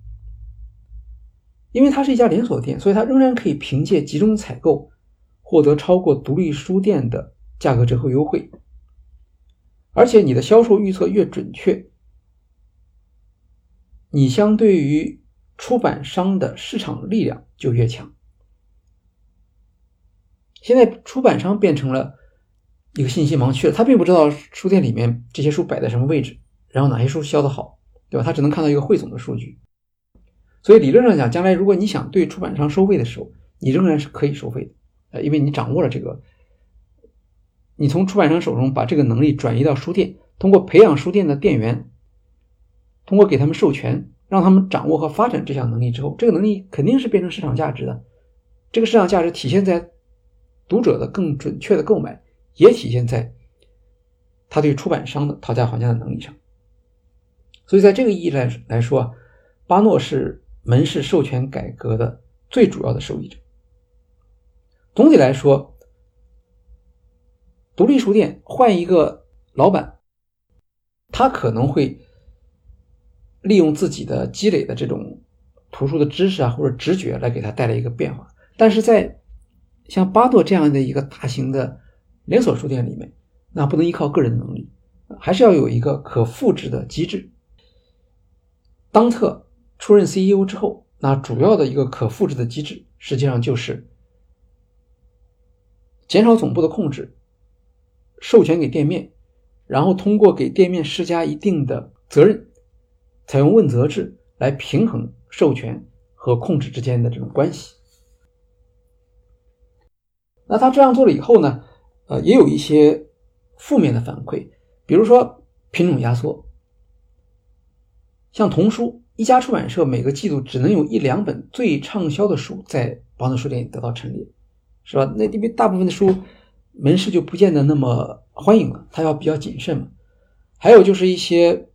因为它是一家连锁店，所以它仍然可以凭借集中采购获得超过独立书店的价格折扣优惠。而且你的销售预测越准确，你相对于。出版商的市场力量就越强。现在出版商变成了一个信息盲区了，他并不知道书店里面这些书摆在什么位置，然后哪些书销的好，对吧？他只能看到一个汇总的数据。所以理论上讲，将来如果你想对出版商收费的时候，你仍然是可以收费的，呃，因为你掌握了这个，你从出版商手中把这个能力转移到书店，通过培养书店的店员，通过给他们授权。让他们掌握和发展这项能力之后，这个能力肯定是变成市场价值的。这个市场价值体现在读者的更准确的购买，也体现在他对出版商的讨价还价的能力上。所以，在这个意义来来说，巴诺是门市授权改革的最主要的受益者。总体来说，独立书店换一个老板，他可能会。利用自己的积累的这种图书的知识啊，或者直觉来给他带来一个变化。但是在像巴诺这样的一个大型的连锁书店里面，那不能依靠个人能力，还是要有一个可复制的机制。当特出任 CEO 之后，那主要的一个可复制的机制，实际上就是减少总部的控制，授权给店面，然后通过给店面施加一定的责任。采用问责制来平衡授权和控制之间的这种关系。那他这样做了以后呢？呃，也有一些负面的反馈，比如说品种压缩。像童书，一家出版社每个季度只能有一两本最畅销的书在邦德书店里得到陈列，是吧？那因为大部分的书门市就不见得那么欢迎了，他要比较谨慎嘛。还有就是一些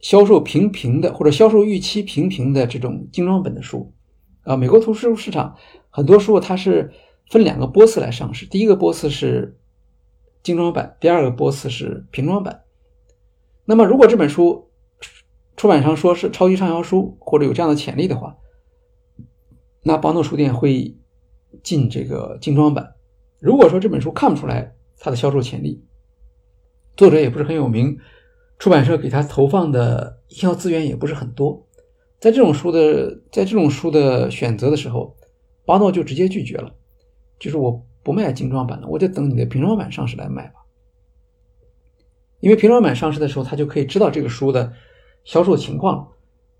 销售平平的或者销售预期平平的这种精装本的书啊，美国图书市场很多书它是分两个波次来上市，第一个波次是精装版，第二个波次是平装版。那么如果这本书出版商说是超级畅销书或者有这样的潜力的话，那邦诺书店会进这个精装版。如果说这本书看不出来它的销售潜力，作者也不是很有名，出版社给他投放的营销资源也不是很多，在这种书的在这种书的选择的时候，巴诺就直接拒绝了，就是我不卖精装版的，我就等你的平装版上市来卖吧。因为平装版上市的时候，他就可以知道这个书的销售情况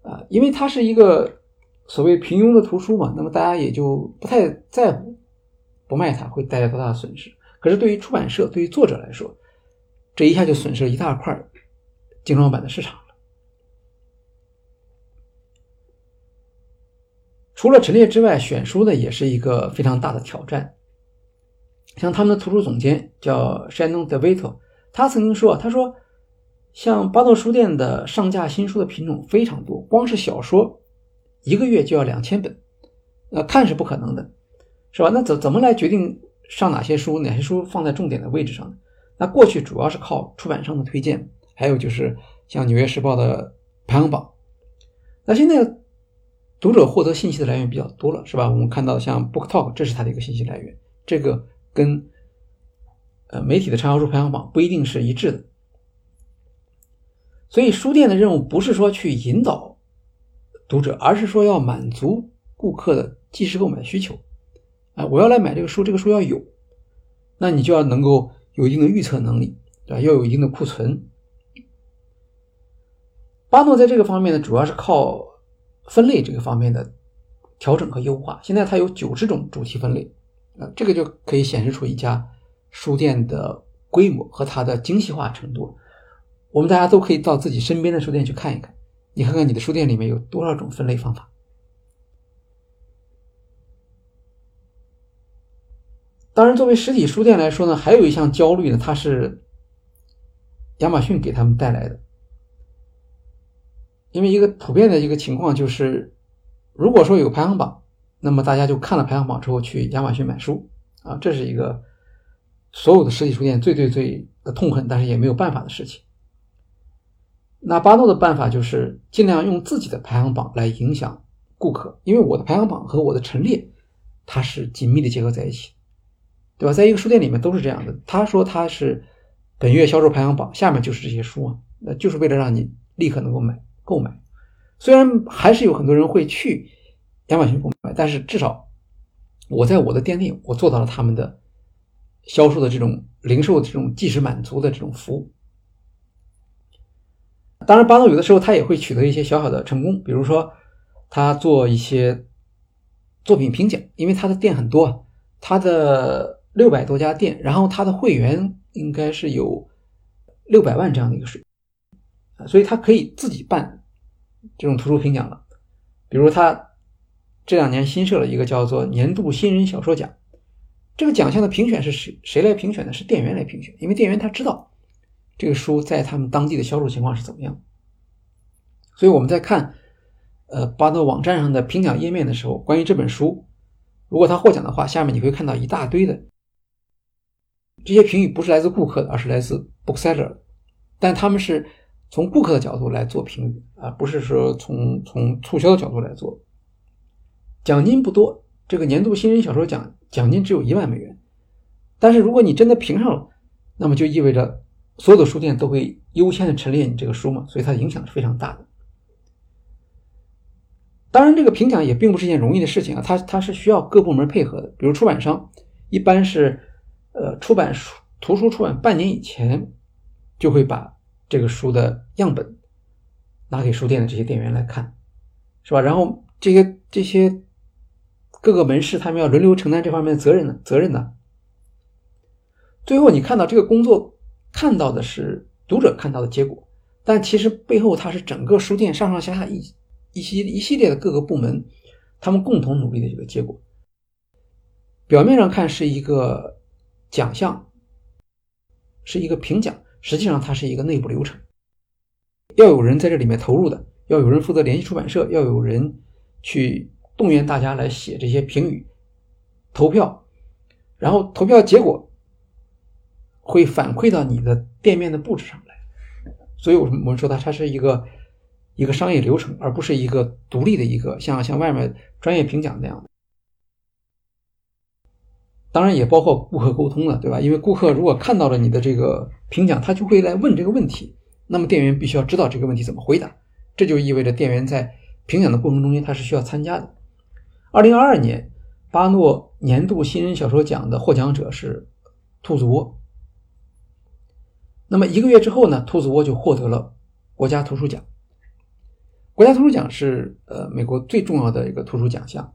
啊，因为它是一个。所谓平庸的图书嘛，那么大家也就不太在乎，不卖它会带来多大的损失。可是对于出版社、对于作者来说，这一下就损失了一大块精装版的市场了。除了陈列之外，选书呢也是一个非常大的挑战。像他们的图书总监叫山东德维托，他曾经说：“他说，像巴诺书店的上架新书的品种非常多，光是小说。”一个月就要两千本，呃，看是不可能的，是吧？那怎怎么来决定上哪些书，哪些书放在重点的位置上呢？那过去主要是靠出版商的推荐，还有就是像《纽约时报》的排行榜。那现在读者获得信息的来源比较多了，是吧？我们看到像 Book Talk，这是它的一个信息来源，这个跟呃媒体的畅销书排行榜不一定是一致的。所以书店的任务不是说去引导。读者，而是说要满足顾客的即时购买需求，啊，我要来买这个书，这个书要有，那你就要能够有一定的预测能力，对吧？要有一定的库存。巴诺在这个方面呢，主要是靠分类这个方面的调整和优化。现在它有九十种主题分类，啊，这个就可以显示出一家书店的规模和它的精细化程度。我们大家都可以到自己身边的书店去看一看。你看看你的书店里面有多少种分类方法？当然，作为实体书店来说呢，还有一项焦虑呢，它是亚马逊给他们带来的。因为一个普遍的一个情况就是，如果说有排行榜，那么大家就看了排行榜之后去亚马逊买书啊，这是一个所有的实体书店最最最的痛恨，但是也没有办法的事情。那巴诺的办法就是尽量用自己的排行榜来影响顾客，因为我的排行榜和我的陈列，它是紧密的结合在一起，对吧？在一个书店里面都是这样的。他说他是本月销售排行榜，下面就是这些书啊，那就是为了让你立刻能够买购买。虽然还是有很多人会去亚马逊购买，但是至少我在我的店内，我做到了他们的销售的这种零售的这种即时满足的这种服务。当然，巴诺有的时候他也会取得一些小小的成功，比如说他做一些作品评奖，因为他的店很多，他的六百多家店，然后他的会员应该是有六百万这样的一个水，所以他可以自己办这种图书评奖了。比如他这两年新设了一个叫做年度新人小说奖，这个奖项的评选是谁谁来评选呢？是店员来评选，因为店员他知道。这个书在他们当地的销售情况是怎么样？所以我们在看，呃，巴诺网站上的评奖页面的时候，关于这本书，如果他获奖的话，下面你会看到一大堆的这些评语，不是来自顾客的，而是来自 bookseller，但他们是从顾客的角度来做评语啊，不是说从从促销的角度来做。奖金不多，这个年度新人小说奖奖金只有一万美元，但是如果你真的评上了，那么就意味着。所有的书店都会优先的陈列你这个书嘛，所以它的影响是非常大的。当然，这个评奖也并不是一件容易的事情啊，它它是需要各部门配合的。比如出版商，一般是呃出版书图书出版半年以前，就会把这个书的样本拿给书店的这些店员来看，是吧？然后这些这些各个门市他们要轮流承担这方面的责任呢，责任呢。最后你看到这个工作。看到的是读者看到的结果，但其实背后它是整个书店上上下下一一系一系列的各个部门，他们共同努力的一个结果。表面上看是一个奖项，是一个评奖，实际上它是一个内部流程，要有人在这里面投入的，要有人负责联系出版社，要有人去动员大家来写这些评语、投票，然后投票结果会反馈到你的店面的布置上来，所以我们我们说它它是一个一个商业流程，而不是一个独立的一个像像外面专业评奖那样的。当然也包括顾客沟通了，对吧？因为顾客如果看到了你的这个评奖，他就会来问这个问题，那么店员必须要知道这个问题怎么回答，这就意味着店员在评奖的过程中间他是需要参加的。二零二二年，巴诺年度新人小说奖的获奖者是兔子窝。那么一个月之后呢，兔子窝就获得了国家图书奖。国家图书奖是呃美国最重要的一个图书奖项，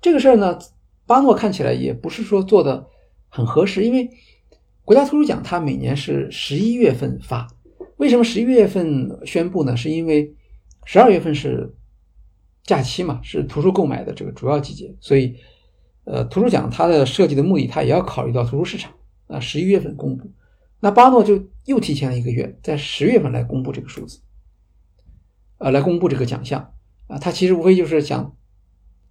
这个事儿呢。巴诺看起来也不是说做的很合适，因为国家图书奖它每年是十一月份发，为什么十一月份宣布呢？是因为十二月份是假期嘛，是图书购买的这个主要季节，所以呃，图书奖它的设计的目的，它也要考虑到图书市场啊。十一月份公布，那巴诺就又提前了一个月，在十月份来公布这个数字，呃，来公布这个奖项啊，他其实无非就是想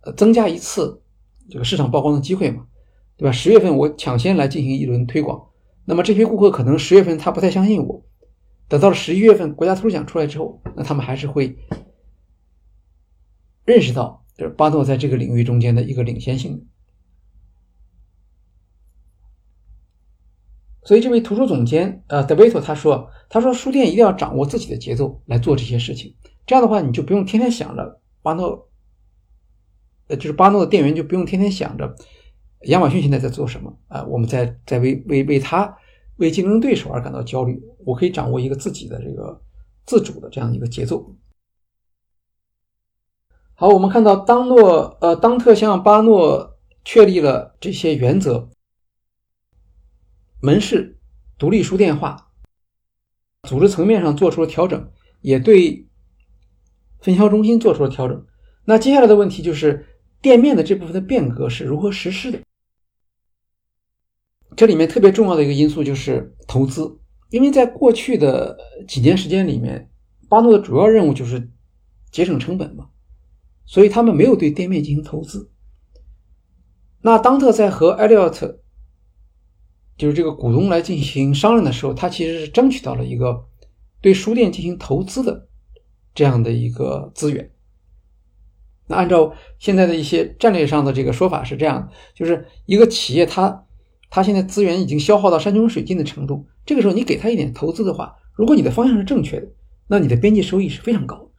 呃增加一次。这个市场曝光的机会嘛，对吧？十月份我抢先来进行一轮推广，那么这批顾客可能十月份他不太相信我，等到了十一月份国家图书奖出来之后，那他们还是会认识到就是巴诺在这个领域中间的一个领先性。所以这位图书总监呃德维托他说，他说书店一定要掌握自己的节奏来做这些事情，这样的话你就不用天天想着巴诺。呃就是巴诺的店员就不用天天想着亚马逊现在在做什么啊？我们在在为为为他为竞争对手而感到焦虑。我可以掌握一个自己的这个自主的这样一个节奏。好，我们看到当诺呃当特向巴诺确立了这些原则，门市独立书店化，组织层面上做出了调整，也对分销中心做出了调整。那接下来的问题就是。店面的这部分的变革是如何实施的？这里面特别重要的一个因素就是投资，因为在过去的几年时间里面，巴诺的主要任务就是节省成本嘛，所以他们没有对店面进行投资。那当特在和艾利奥特，就是这个股东来进行商量的时候，他其实是争取到了一个对书店进行投资的这样的一个资源。那按照现在的一些战略上的这个说法是这样就是一个企业，它它现在资源已经消耗到山穷水尽的程度，这个时候你给他一点投资的话，如果你的方向是正确的，那你的边际收益是非常高的，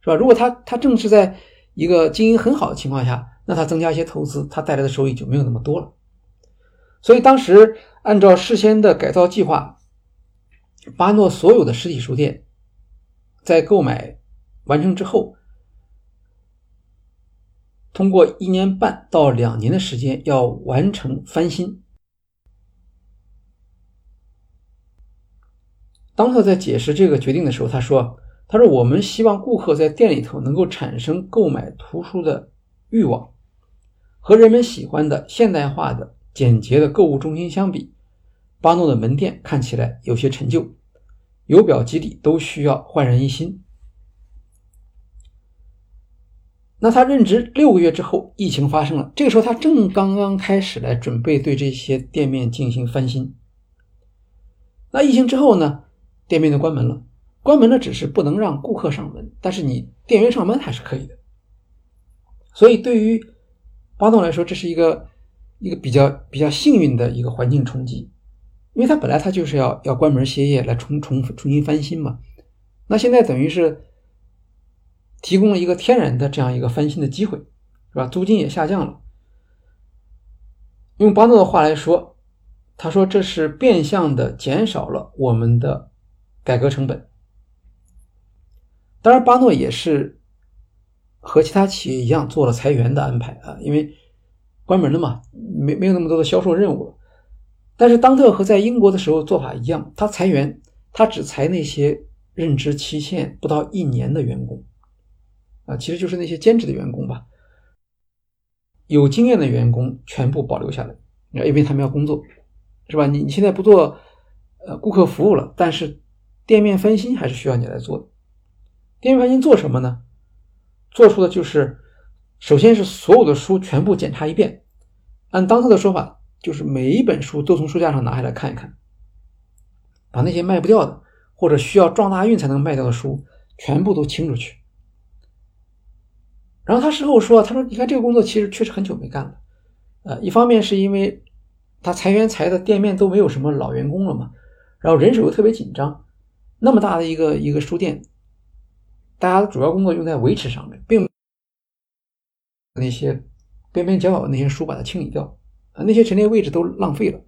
是吧？如果他他正是在一个经营很好的情况下，那他增加一些投资，他带来的收益就没有那么多了。所以当时按照事先的改造计划，巴诺所有的实体书店在购买完成之后。通过一年半到两年的时间，要完成翻新。当他在解释这个决定的时候，他说：“他说我们希望顾客在店里头能够产生购买图书的欲望，和人们喜欢的现代化的、简洁的购物中心相比，巴诺的门店看起来有些陈旧，由表及里都需要焕然一新。”那他任职六个月之后，疫情发生了。这个时候，他正刚刚开始来准备对这些店面进行翻新。那疫情之后呢，店面就关门了。关门了，只是不能让顾客上门，但是你店员上门还是可以的。所以，对于巴诺来说，这是一个一个比较比较幸运的一个环境冲击，因为他本来他就是要要关门歇业来重重重新翻新嘛。那现在等于是。提供了一个天然的这样一个翻新的机会，是吧？租金也下降了。用巴诺的话来说，他说这是变相的减少了我们的改革成本。当然，巴诺也是和其他企业一样做了裁员的安排啊，因为关门了嘛，没没有那么多的销售任务了。但是当特和在英国的时候做法一样，他裁员，他只裁那些任职期限不到一年的员工。啊，其实就是那些兼职的员工吧。有经验的员工全部保留下来，因为他们要工作，是吧？你你现在不做呃顾客服务了，但是店面翻新还是需要你来做的。店面翻新做什么呢？做出的就是，首先是所有的书全部检查一遍，按当特的说法，就是每一本书都从书架上拿下来看一看，把那些卖不掉的或者需要撞大运才能卖掉的书全部都清出去。然后他事后说：“他说，你看这个工作其实确实很久没干了，呃，一方面是因为他裁员裁的店面都没有什么老员工了嘛，然后人手又特别紧张，那么大的一个一个书店，大家的主要工作用在维持上面，并那些边边角角的那些书把它清理掉，啊，那些陈列位置都浪费了，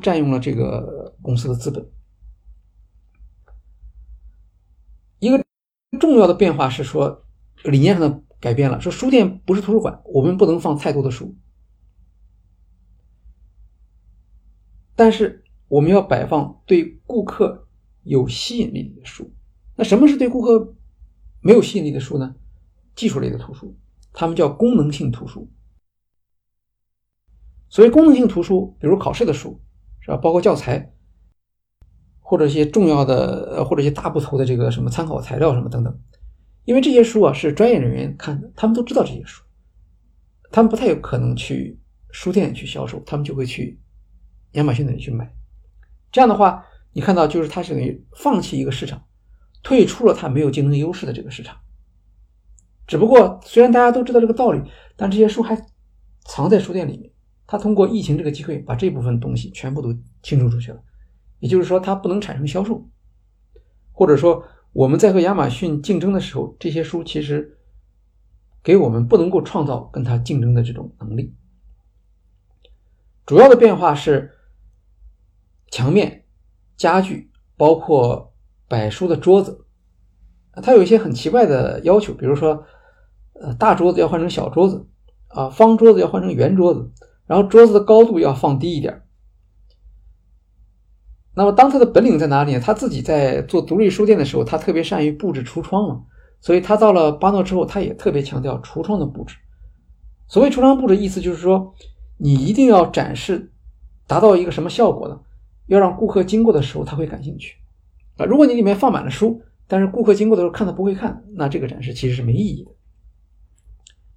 占用了这个公司的资本。一个重要的变化是说。”理念上的改变了，说书店不是图书馆，我们不能放太多的书，但是我们要摆放对顾客有吸引力的书。那什么是对顾客没有吸引力的书呢？技术类的图书，他们叫功能性图书。所谓功能性图书，比如考试的书，是吧？包括教材，或者一些重要的，呃，或者一些大部头的这个什么参考材料什么等等。因为这些书啊是专业人员看的，他们都知道这些书，他们不太有可能去书店去销售，他们就会去亚马逊那里去买。这样的话，你看到就是他是等于放弃一个市场，退出了他没有竞争优势的这个市场。只不过虽然大家都知道这个道理，但这些书还藏在书店里面。他通过疫情这个机会，把这部分东西全部都清除出去了。也就是说，它不能产生销售，或者说。我们在和亚马逊竞争的时候，这些书其实给我们不能够创造跟它竞争的这种能力。主要的变化是墙面、家具，包括摆书的桌子，它有一些很奇怪的要求，比如说，呃，大桌子要换成小桌子，啊，方桌子要换成圆桌子，然后桌子的高度要放低一点。那么，当他的本领在哪里呢？他自己在做独立书店的时候，他特别善于布置橱窗嘛，所以他到了巴诺之后，他也特别强调橱窗的布置。所谓橱窗布置，意思就是说，你一定要展示，达到一个什么效果呢？要让顾客经过的时候他会感兴趣啊。如果你里面放满了书，但是顾客经过的时候看他不会看，那这个展示其实是没意义的。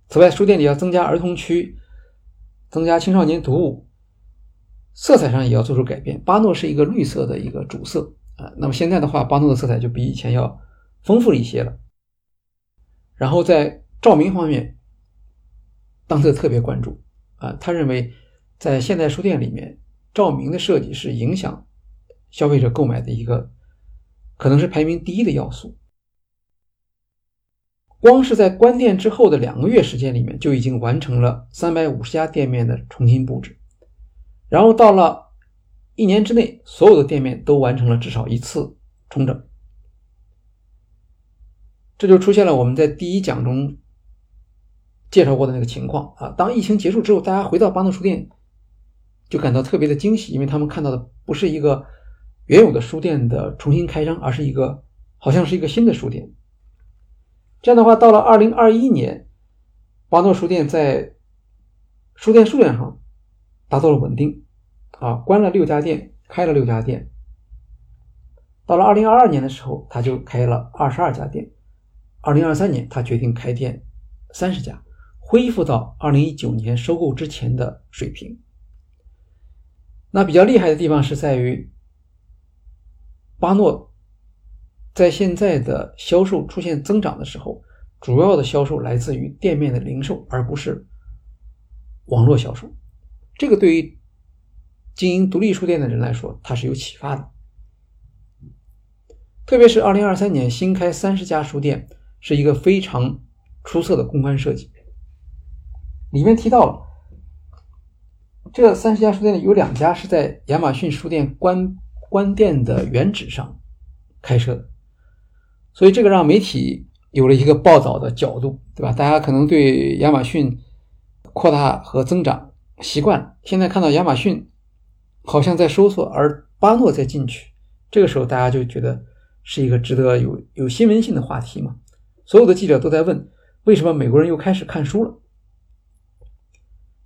此外，书店里要增加儿童区，增加青少年读物。色彩上也要做出改变。巴诺是一个绿色的一个主色啊，那么现在的话，巴诺的色彩就比以前要丰富一些了。然后在照明方面，当特特别关注啊，他认为在现代书店里面，照明的设计是影响消费者购买的一个，可能是排名第一的要素。光是在关店之后的两个月时间里面，就已经完成了三百五十家店面的重新布置。然后到了一年之内，所有的店面都完成了至少一次重整，这就出现了我们在第一讲中介绍过的那个情况啊。当疫情结束之后，大家回到巴诺书店，就感到特别的惊喜，因为他们看到的不是一个原有的书店的重新开张，而是一个好像是一个新的书店。这样的话，到了二零二一年，巴诺书店在书店数量上。达到了稳定，啊，关了六家店，开了六家店。到了二零二二年的时候，他就开了二十二家店。二零二三年，他决定开店三十家，恢复到二零一九年收购之前的水平。那比较厉害的地方是在于，巴诺在现在的销售出现增长的时候，主要的销售来自于店面的零售，而不是网络销售。这个对于经营独立书店的人来说，它是有启发的。特别是二零二三年新开三十家书店，是一个非常出色的公关设计。里面提到了，这三十家书店里有两家是在亚马逊书店关关店的原址上开设的，所以这个让媒体有了一个报道的角度，对吧？大家可能对亚马逊扩大和增长。习惯了，现在看到亚马逊好像在收缩，而巴诺在进取，这个时候大家就觉得是一个值得有有新闻性的话题嘛。所有的记者都在问，为什么美国人又开始看书了？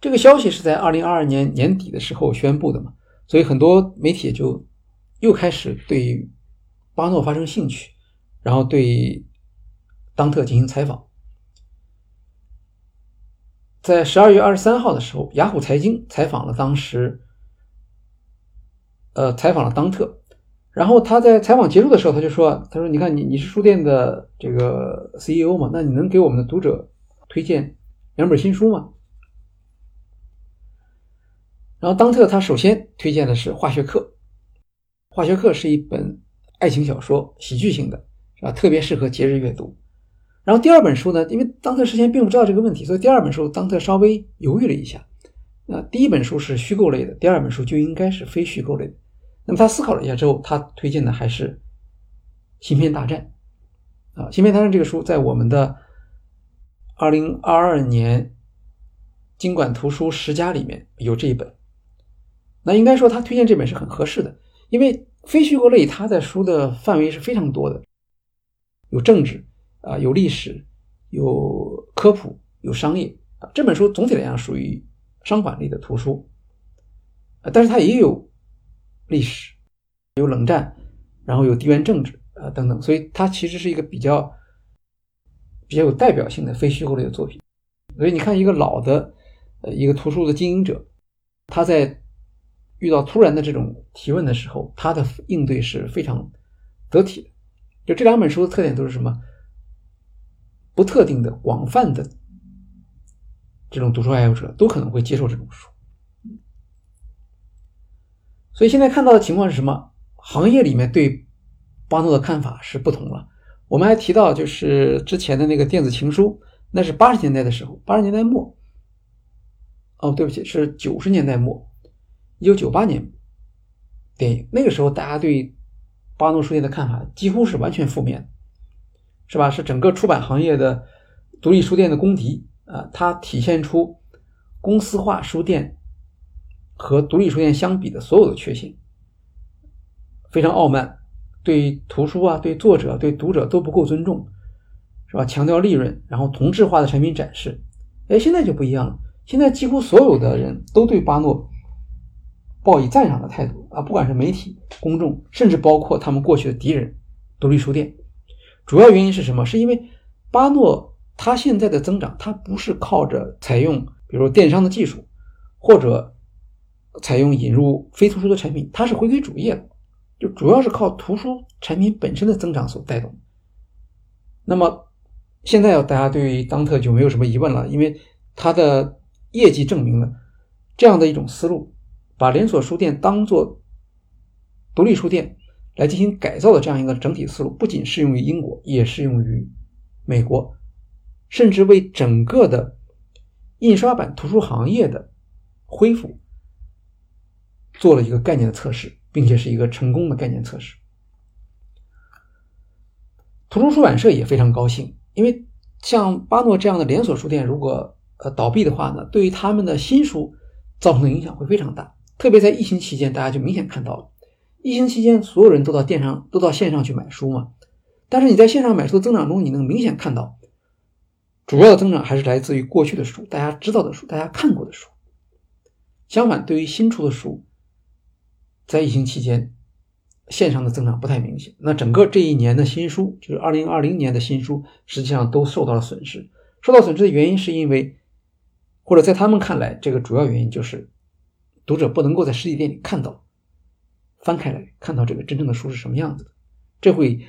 这个消息是在二零二二年年底的时候宣布的嘛，所以很多媒体就又开始对巴诺发生兴趣，然后对当特进行采访。在十二月二十三号的时候，雅虎财经采访了当时，呃，采访了当特。然后他在采访结束的时候，他就说：“他说，你看你你是书店的这个 CEO 嘛，那你能给我们的读者推荐两本新书吗？”然后当特他首先推荐的是《化学课》，《化学课》是一本爱情小说，喜剧性的，是吧？特别适合节日阅读。然后第二本书呢，因为当特事先并不知道这个问题，所以第二本书当特稍微犹豫了一下。那第一本书是虚构类的，第二本书就应该是非虚构类的。那么他思考了一下之后，他推荐的还是《芯片大战》啊，《芯片大战》这个书在我们的二零二二年经管图书十佳里面有这一本。那应该说他推荐这本是很合适的，因为非虚构类它的书的范围是非常多的，有政治啊，有历史，有科普，有商业啊。这本书总体来讲属于商管类的图书，但是它也有历史，有冷战，然后有地缘政治啊等等，所以它其实是一个比较比较有代表性的非虚构类的作品。所以你看，一个老的呃一个图书的经营者，他在遇到突然的这种提问的时候，他的应对是非常得体的。就这两本书的特点都是什么？不特定的、广泛的这种读书爱好者都可能会接受这种书。所以现在看到的情况是什么？行业里面对巴诺的看法是不同了。我们还提到，就是之前的那个电子情书，那是八十年代的时候，八十年代末。哦，对不起，是九十年代末。一九九八年电影，那个时候大家对巴诺书店的看法几乎是完全负面，是吧？是整个出版行业的独立书店的公敌啊！它体现出公司化书店和独立书店相比的所有的缺陷，非常傲慢，对图书啊、对作者、对读者都不够尊重，是吧？强调利润，然后同质化的产品展示。哎，现在就不一样了，现在几乎所有的人都对巴诺。报以赞赏的态度啊，不管是媒体、公众，甚至包括他们过去的敌人——独立书店。主要原因是什么？是因为巴诺他现在的增长，他不是靠着采用比如电商的技术，或者采用引入非图书的产品，它是回归主业，就主要是靠图书产品本身的增长所带动。那么现在大家对于当特就没有什么疑问了，因为它的业绩证明了这样的一种思路。把连锁书店当做独立书店来进行改造的这样一个整体思路，不仅适用于英国，也适用于美国，甚至为整个的印刷版图书行业的恢复做了一个概念的测试，并且是一个成功的概念测试。图书出版社也非常高兴，因为像巴诺这样的连锁书店，如果呃倒闭的话呢，对于他们的新书造成的影响会非常大。特别在疫情期间，大家就明显看到了，疫情期间所有人都到电商、都到线上去买书嘛。但是你在线上买书的增长中，你能明显看到，主要的增长还是来自于过去的书，大家知道的书，大家看过的书。相反，对于新出的书，在疫情期间，线上的增长不太明显。那整个这一年的新书，就是二零二零年的新书，实际上都受到了损失。受到损失的原因是因为，或者在他们看来，这个主要原因就是。读者不能够在实体店里看到，翻开来看到这个真正的书是什么样子的，这会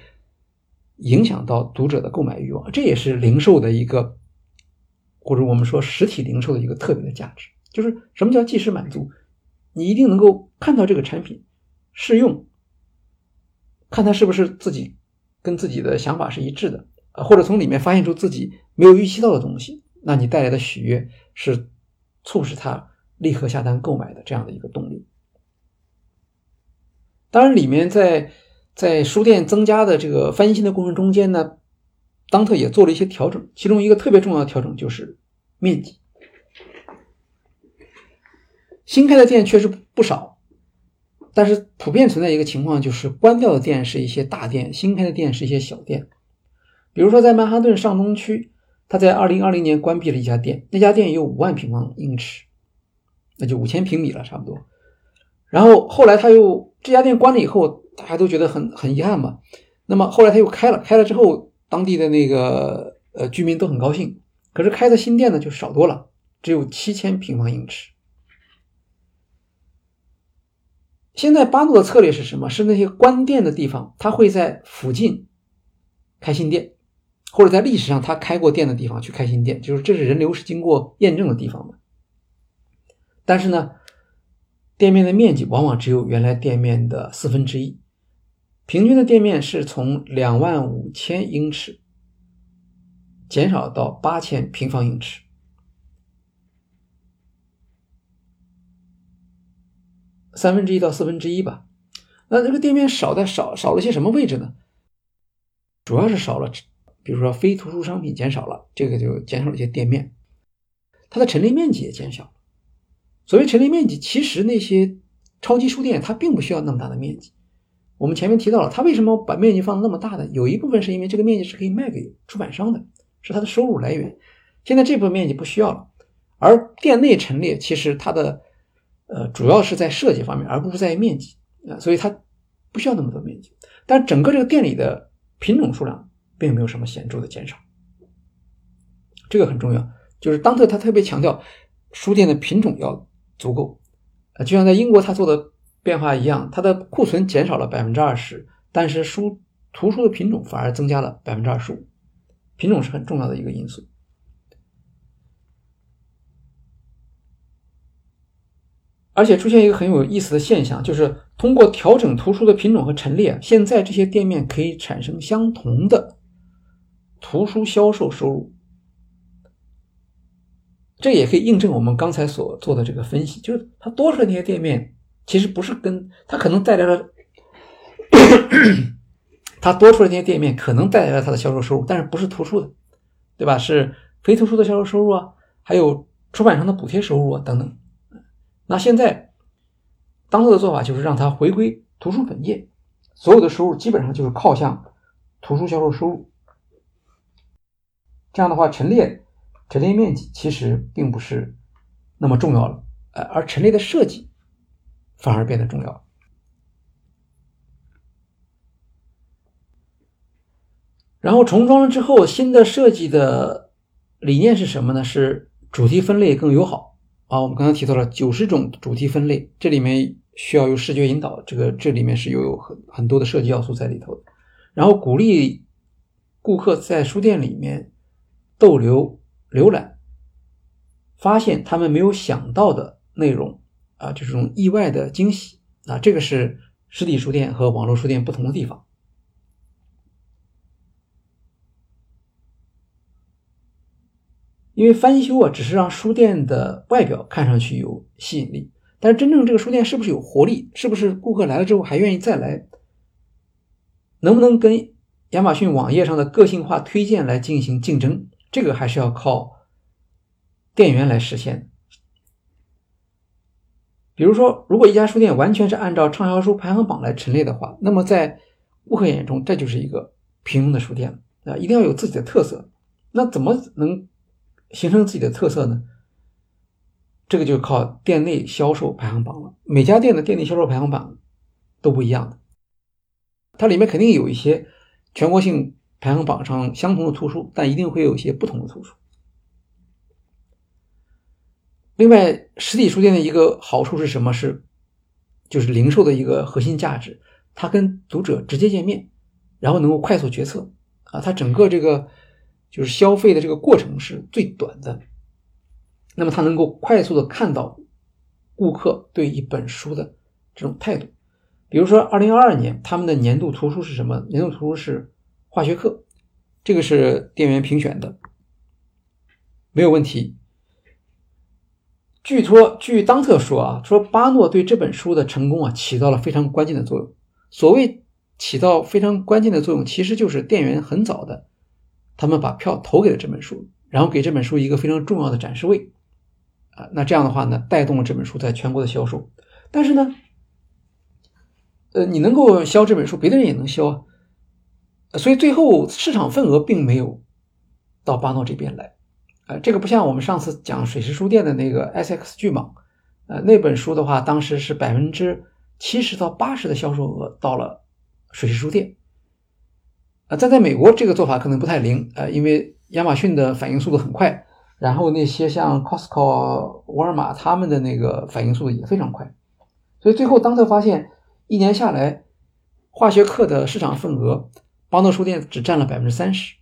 影响到读者的购买欲望。这也是零售的一个，或者我们说实体零售的一个特别的价值，就是什么叫即时满足？你一定能够看到这个产品试用，看它是不是自己跟自己的想法是一致的，或者从里面发现出自己没有预期到的东西，那你带来的喜悦是促使他。立刻下单购买的这样的一个动力。当然，里面在在书店增加的这个翻新的过程中间呢，当特也做了一些调整。其中一个特别重要的调整就是面积。新开的店确实不少，但是普遍存在一个情况，就是关掉的店是一些大店，新开的店是一些小店。比如说在曼哈顿上东区，他在二零二零年关闭了一家店，那家店有五万平方英尺。那就五千平米了，差不多。然后后来他又这家店关了以后，大家都觉得很很遗憾嘛。那么后来他又开了，开了之后，当地的那个呃居民都很高兴。可是开的新店呢就少多了，只有七千平方英尺。现在巴诺的策略是什么？是那些关店的地方，他会在附近开新店，或者在历史上他开过店的地方去开新店，就是这是人流是经过验证的地方嘛。但是呢，店面的面积往往只有原来店面的四分之一，平均的店面是从两万五千英尺减少到八千平方英尺。三分之一到四分之一吧，那这个店面少在少少了些什么位置呢？主要是少了，比如说非图书商品减少了，这个就减少了一些店面，它的陈列面积也减小了。所谓陈列面积，其实那些超级书店它并不需要那么大的面积。我们前面提到了，它为什么把面积放那么大的？有一部分是因为这个面积是可以卖给出版商的，是它的收入来源。现在这部分面积不需要了，而店内陈列其实它的。呃，主要是在设计方面，而不是在于面积啊，所以它不需要那么多面积。但整个这个店里的品种数量并没有什么显著的减少，这个很重要。就是当特他特别强调书店的品种要足够啊，就像在英国他做的变化一样，它的库存减少了百分之二十，但是书图书的品种反而增加了百分之二十五，品种是很重要的一个因素。而且出现一个很有意思的现象，就是通过调整图书的品种和陈列，现在这些店面可以产生相同的图书销售收入。这也可以印证我们刚才所做的这个分析，就是它多出来那些店面，其实不是跟它可能带来了，它多出来那些店面可能带来了它的销售收入，但是不是图书的，对吧？是非图书的销售收入啊，还有出版商的补贴收入啊等等。那现在，当做的做法就是让它回归图书本业，所有的收入基本上就是靠向图书销售收入。这样的话，陈列陈列面积其实并不是那么重要了，呃，而陈列的设计反而变得重要。然后重装了之后，新的设计的理念是什么呢？是主题分类更友好。啊，我们刚才提到了九十种主题分类，这里面需要有视觉引导，这个这里面是有很很多的设计要素在里头的。然后鼓励顾客在书店里面逗留、浏览，发现他们没有想到的内容啊，就是这种意外的惊喜啊，这个是实体书店和网络书店不同的地方。因为翻修啊，只是让书店的外表看上去有吸引力，但是真正这个书店是不是有活力，是不是顾客来了之后还愿意再来，能不能跟亚马逊网页上的个性化推荐来进行竞争，这个还是要靠店员来实现。比如说，如果一家书店完全是按照畅销书排行榜来陈列的话，那么在顾客眼中，这就是一个平庸的书店啊，一定要有自己的特色。那怎么能？形成自己的特色呢？这个就靠店内销售排行榜了。每家店的店内销售排行榜都不一样的，它里面肯定有一些全国性排行榜上相同的图书，但一定会有一些不同的图书。另外，实体书店的一个好处是什么？是就是零售的一个核心价值，它跟读者直接见面，然后能够快速决策啊，它整个这个。就是消费的这个过程是最短的，那么他能够快速的看到顾客对一本书的这种态度。比如说，二零二二年他们的年度图书是什么？年度图书是化学课，这个是店员评选的，没有问题。据说，据当特说啊，说巴诺对这本书的成功啊起到了非常关键的作用。所谓起到非常关键的作用，其实就是店员很早的。他们把票投给了这本书，然后给这本书一个非常重要的展示位，啊，那这样的话呢，带动了这本书在全国的销售。但是呢，呃，你能够销这本书，别的人也能销啊，所以最后市场份额并没有到巴诺这边来，啊，这个不像我们上次讲水石书店的那个 S X 巨蟒，呃，那本书的话，当时是百分之七十到八十的销售额到了水石书店。啊，但在美国这个做法可能不太灵，呃，因为亚马逊的反应速度很快，然后那些像 Costco、沃尔玛他们的那个反应速度也非常快，所以最后当特发现一年下来，化学课的市场份额，邦德书店只占了百分之三十。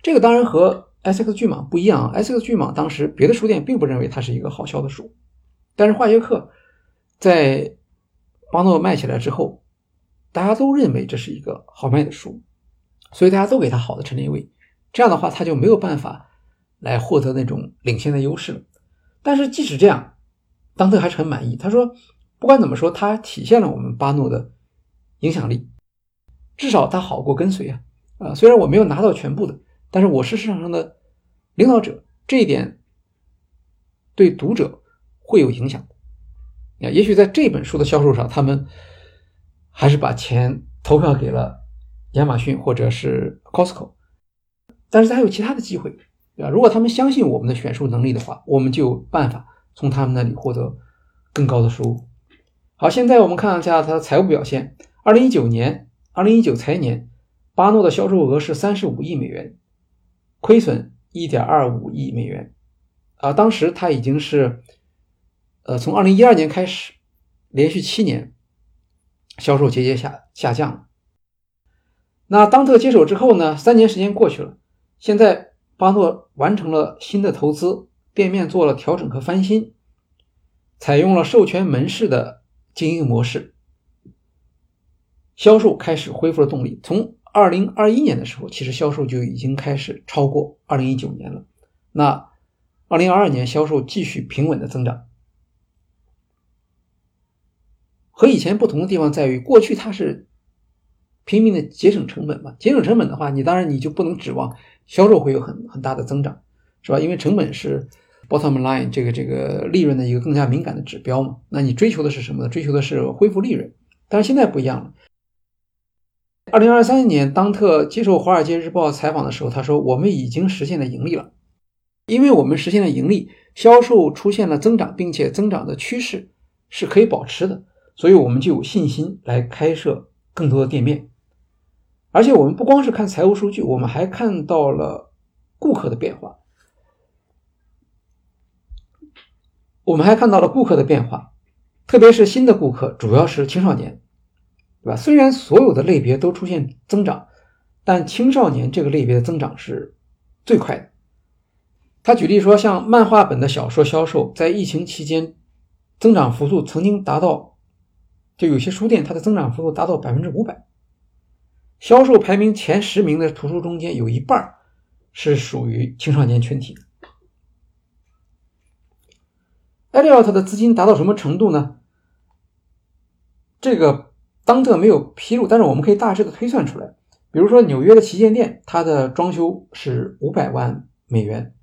这个当然和 SX 巨蟒不一样啊，SX 巨蟒当时别的书店并不认为它是一个好销的书，但是化学课在邦诺卖起来之后。大家都认为这是一个好卖的书，所以大家都给他好的陈列位，这样的话他就没有办法来获得那种领先的优势了。但是即使这样，当特还是很满意。他说，不管怎么说，它体现了我们巴诺的影响力，至少他好过跟随啊。啊，虽然我没有拿到全部的，但是我是市场上的领导者，这一点对读者会有影响的。啊，也许在这本书的销售上，他们。还是把钱投票给了亚马逊或者是 Costco，但是还有其他的机会，对吧？如果他们相信我们的选书能力的话，我们就有办法从他们那里获得更高的收入。好，现在我们看一下它的财务表现。二零一九年，二零一九财年，巴诺的销售额是三十五亿美元，亏损一点二五亿美元。啊，当时他已经是，呃，从二零一二年开始，连续七年。销售节节下下降。那当特接手之后呢？三年时间过去了，现在巴诺完成了新的投资，店面做了调整和翻新，采用了授权门市的经营模式，销售开始恢复了动力。从二零二一年的时候，其实销售就已经开始超过二零一九年了。那二零二二年销售继续平稳的增长。和以前不同的地方在于，过去它是拼命的节省成本嘛，节省成本的话，你当然你就不能指望销售会有很很大的增长，是吧？因为成本是 bottom line 这个这个利润的一个更加敏感的指标嘛。那你追求的是什么呢？追求的是恢复利润。但是现在不一样了。二零二三年，当特接受《华尔街日报》采访的时候，他说：“我们已经实现了盈利了，因为我们实现了盈利，销售出现了增长，并且增长的趋势是可以保持的。”所以，我们就有信心来开设更多的店面，而且我们不光是看财务数据，我们还看到了顾客的变化。我们还看到了顾客的变化，特别是新的顾客，主要是青少年，对吧？虽然所有的类别都出现增长，但青少年这个类别的增长是最快的。他举例说，像漫画本的小说销售，在疫情期间增长幅度曾经达到。就有些书店，它的增长幅度达到百分之五百，销售排名前十名的图书中间有一半是属于青少年群体。的。艾利奥特的资金达到什么程度呢？这个当特没有披露，但是我们可以大致的推算出来。比如说纽约的旗舰店，它的装修是五百万美元，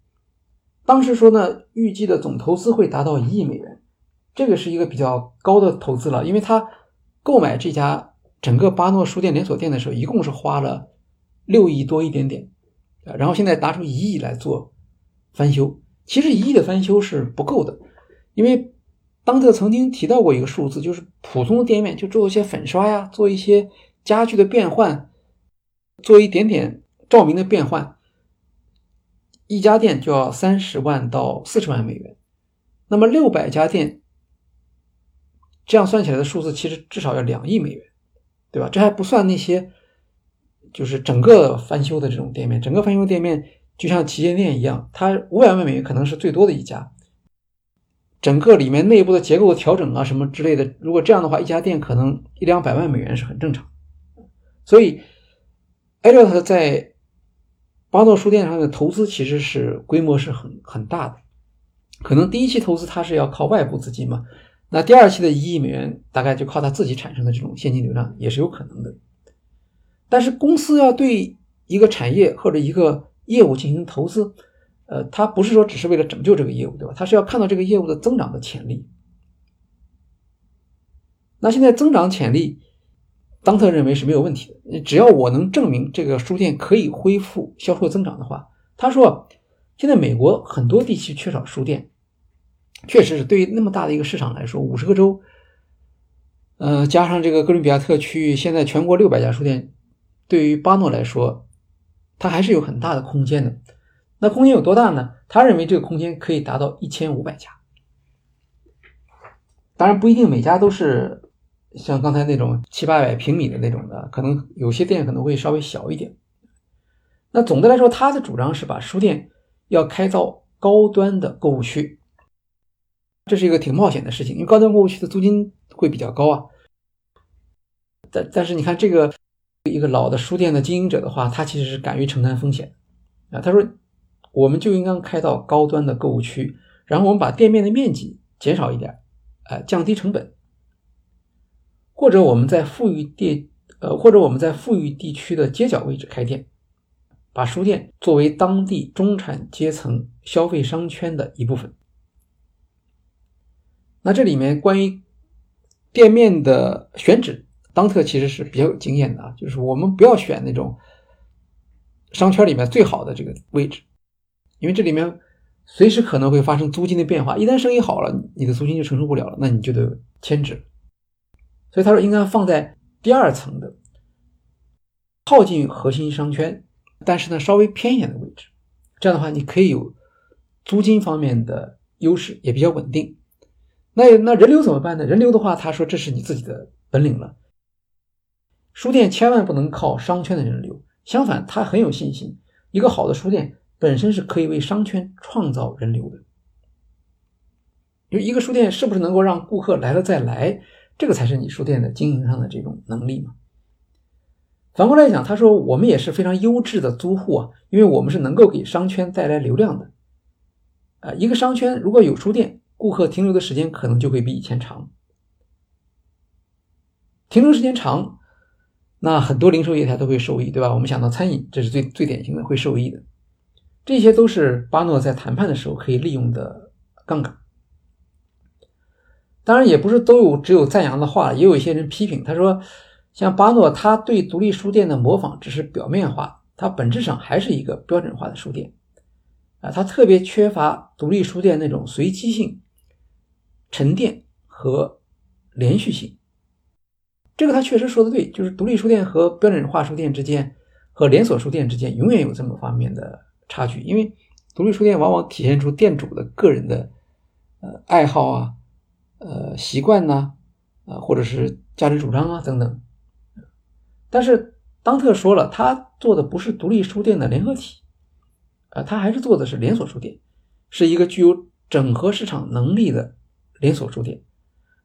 当时说呢，预计的总投资会达到一亿美元。这个是一个比较高的投资了，因为他购买这家整个巴诺书店连锁店的时候，一共是花了六亿多一点点，然后现在拿出一亿来做翻修。其实一亿的翻修是不够的，因为当特曾经提到过一个数字，就是普通的店面就做一些粉刷呀，做一些家具的变换，做一点点照明的变换，一家店就要三十万到四十万美元，那么六百家店。这样算起来的数字其实至少要两亿美元，对吧？这还不算那些就是整个翻修的这种店面，整个翻修店面就像旗舰店一样，它五百万美元可能是最多的一家。整个里面内部的结构调整啊什么之类的，如果这样的话，一家店可能一两百万美元是很正常。所以，艾略特在巴诺书店上的投资其实是规模是很很大的，可能第一期投资它是要靠外部资金嘛。那第二期的一亿美元大概就靠他自己产生的这种现金流量也是有可能的，但是公司要对一个产业或者一个业务进行投资，呃，他不是说只是为了拯救这个业务，对吧？他是要看到这个业务的增长的潜力。那现在增长潜力，当特认为是没有问题的，只要我能证明这个书店可以恢复销售增长的话，他说，现在美国很多地区缺少书店。确实是对于那么大的一个市场来说，五十个州，呃，加上这个哥伦比亚特区域，现在全国六百家书店，对于巴诺来说，它还是有很大的空间的。那空间有多大呢？他认为这个空间可以达到一千五百家。当然不一定每家都是像刚才那种七八百平米的那种的，可能有些店可能会稍微小一点。那总的来说，他的主张是把书店要开到高端的购物区，这是一个挺冒险的事情，因为高端购物区的租金会比较高啊。但但是你看这个一个老的书店的经营者的话，他其实是敢于承担风险啊。他说，我们就应该开到高端的购物区，然后我们把店面的面积减少一点。呃，降低成本，或者我们在富裕地，呃，或者我们在富裕地区的街角位置开店，把书店作为当地中产阶层消费商圈的一部分。那这里面关于店面的选址，当特其实是比较有经验的啊，就是我们不要选那种商圈里面最好的这个位置，因为这里面。随时可能会发生租金的变化，一旦生意好了，你的租金就承受不了了，那你就得迁址。所以他说应该放在第二层的，靠近核心商圈，但是呢稍微偏一点的位置。这样的话，你可以有租金方面的优势，也比较稳定。那那人流怎么办呢？人流的话，他说这是你自己的本领了。书店千万不能靠商圈的人流，相反，他很有信心，一个好的书店。本身是可以为商圈创造人流的，就一个书店是不是能够让顾客来了再来，这个才是你书店的经营上的这种能力嘛。反过来讲，他说我们也是非常优质的租户啊，因为我们是能够给商圈带来流量的。啊，一个商圈如果有书店，顾客停留的时间可能就会比以前长。停留时间长，那很多零售业态都会受益，对吧？我们想到餐饮，这是最最典型的会受益的。这些都是巴诺在谈判的时候可以利用的杠杆。当然，也不是都有只有赞扬的话，也有一些人批评。他说，像巴诺，他对独立书店的模仿只是表面化，它本质上还是一个标准化的书店。啊，他特别缺乏独立书店那种随机性、沉淀和连续性。这个他确实说的对，就是独立书店和标准化书店之间，和连锁书店之间，永远有这么方面的。差距，因为独立书店往往体现出店主的个人的呃爱好啊、呃习惯呐、啊或者是价值主张啊等等。但是当特说了，他做的不是独立书店的联合体，啊，他还是做的是连锁书店，是一个具有整合市场能力的连锁书店。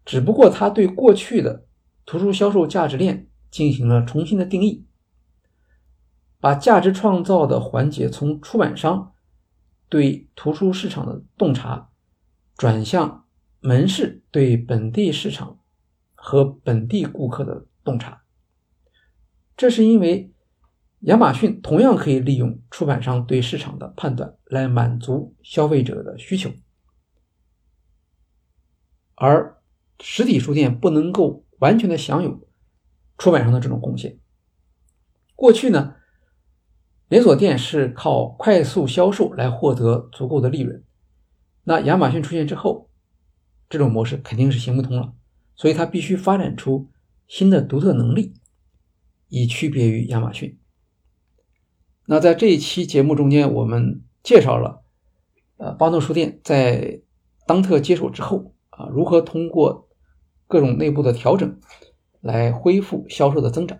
只不过他对过去的图书销售价值链进行了重新的定义。把价值创造的环节从出版商对图书市场的洞察，转向门市对本地市场和本地顾客的洞察。这是因为亚马逊同样可以利用出版商对市场的判断来满足消费者的需求，而实体书店不能够完全的享有出版商的这种贡献。过去呢？连锁店是靠快速销售来获得足够的利润，那亚马逊出现之后，这种模式肯定是行不通了，所以它必须发展出新的独特能力，以区别于亚马逊。那在这一期节目中间，我们介绍了，呃，巴诺书店在当特接手之后啊，如何通过各种内部的调整来恢复销售的增长。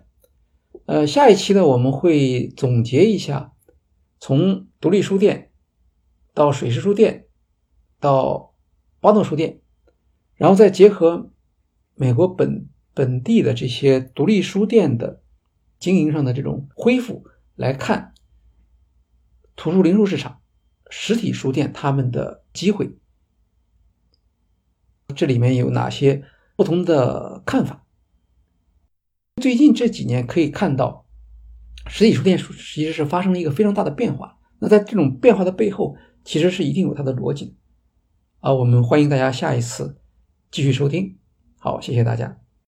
呃，下一期呢，我们会总结一下，从独立书店到水师书店到巴诺书店，然后再结合美国本本地的这些独立书店的经营上的这种恢复来看，图书零售市场实体书店他们的机会，这里面有哪些不同的看法？最近这几年可以看到，实体书店其实是发生了一个非常大的变化。那在这种变化的背后，其实是一定有它的逻辑。啊，我们欢迎大家下一次继续收听。好，谢谢大家。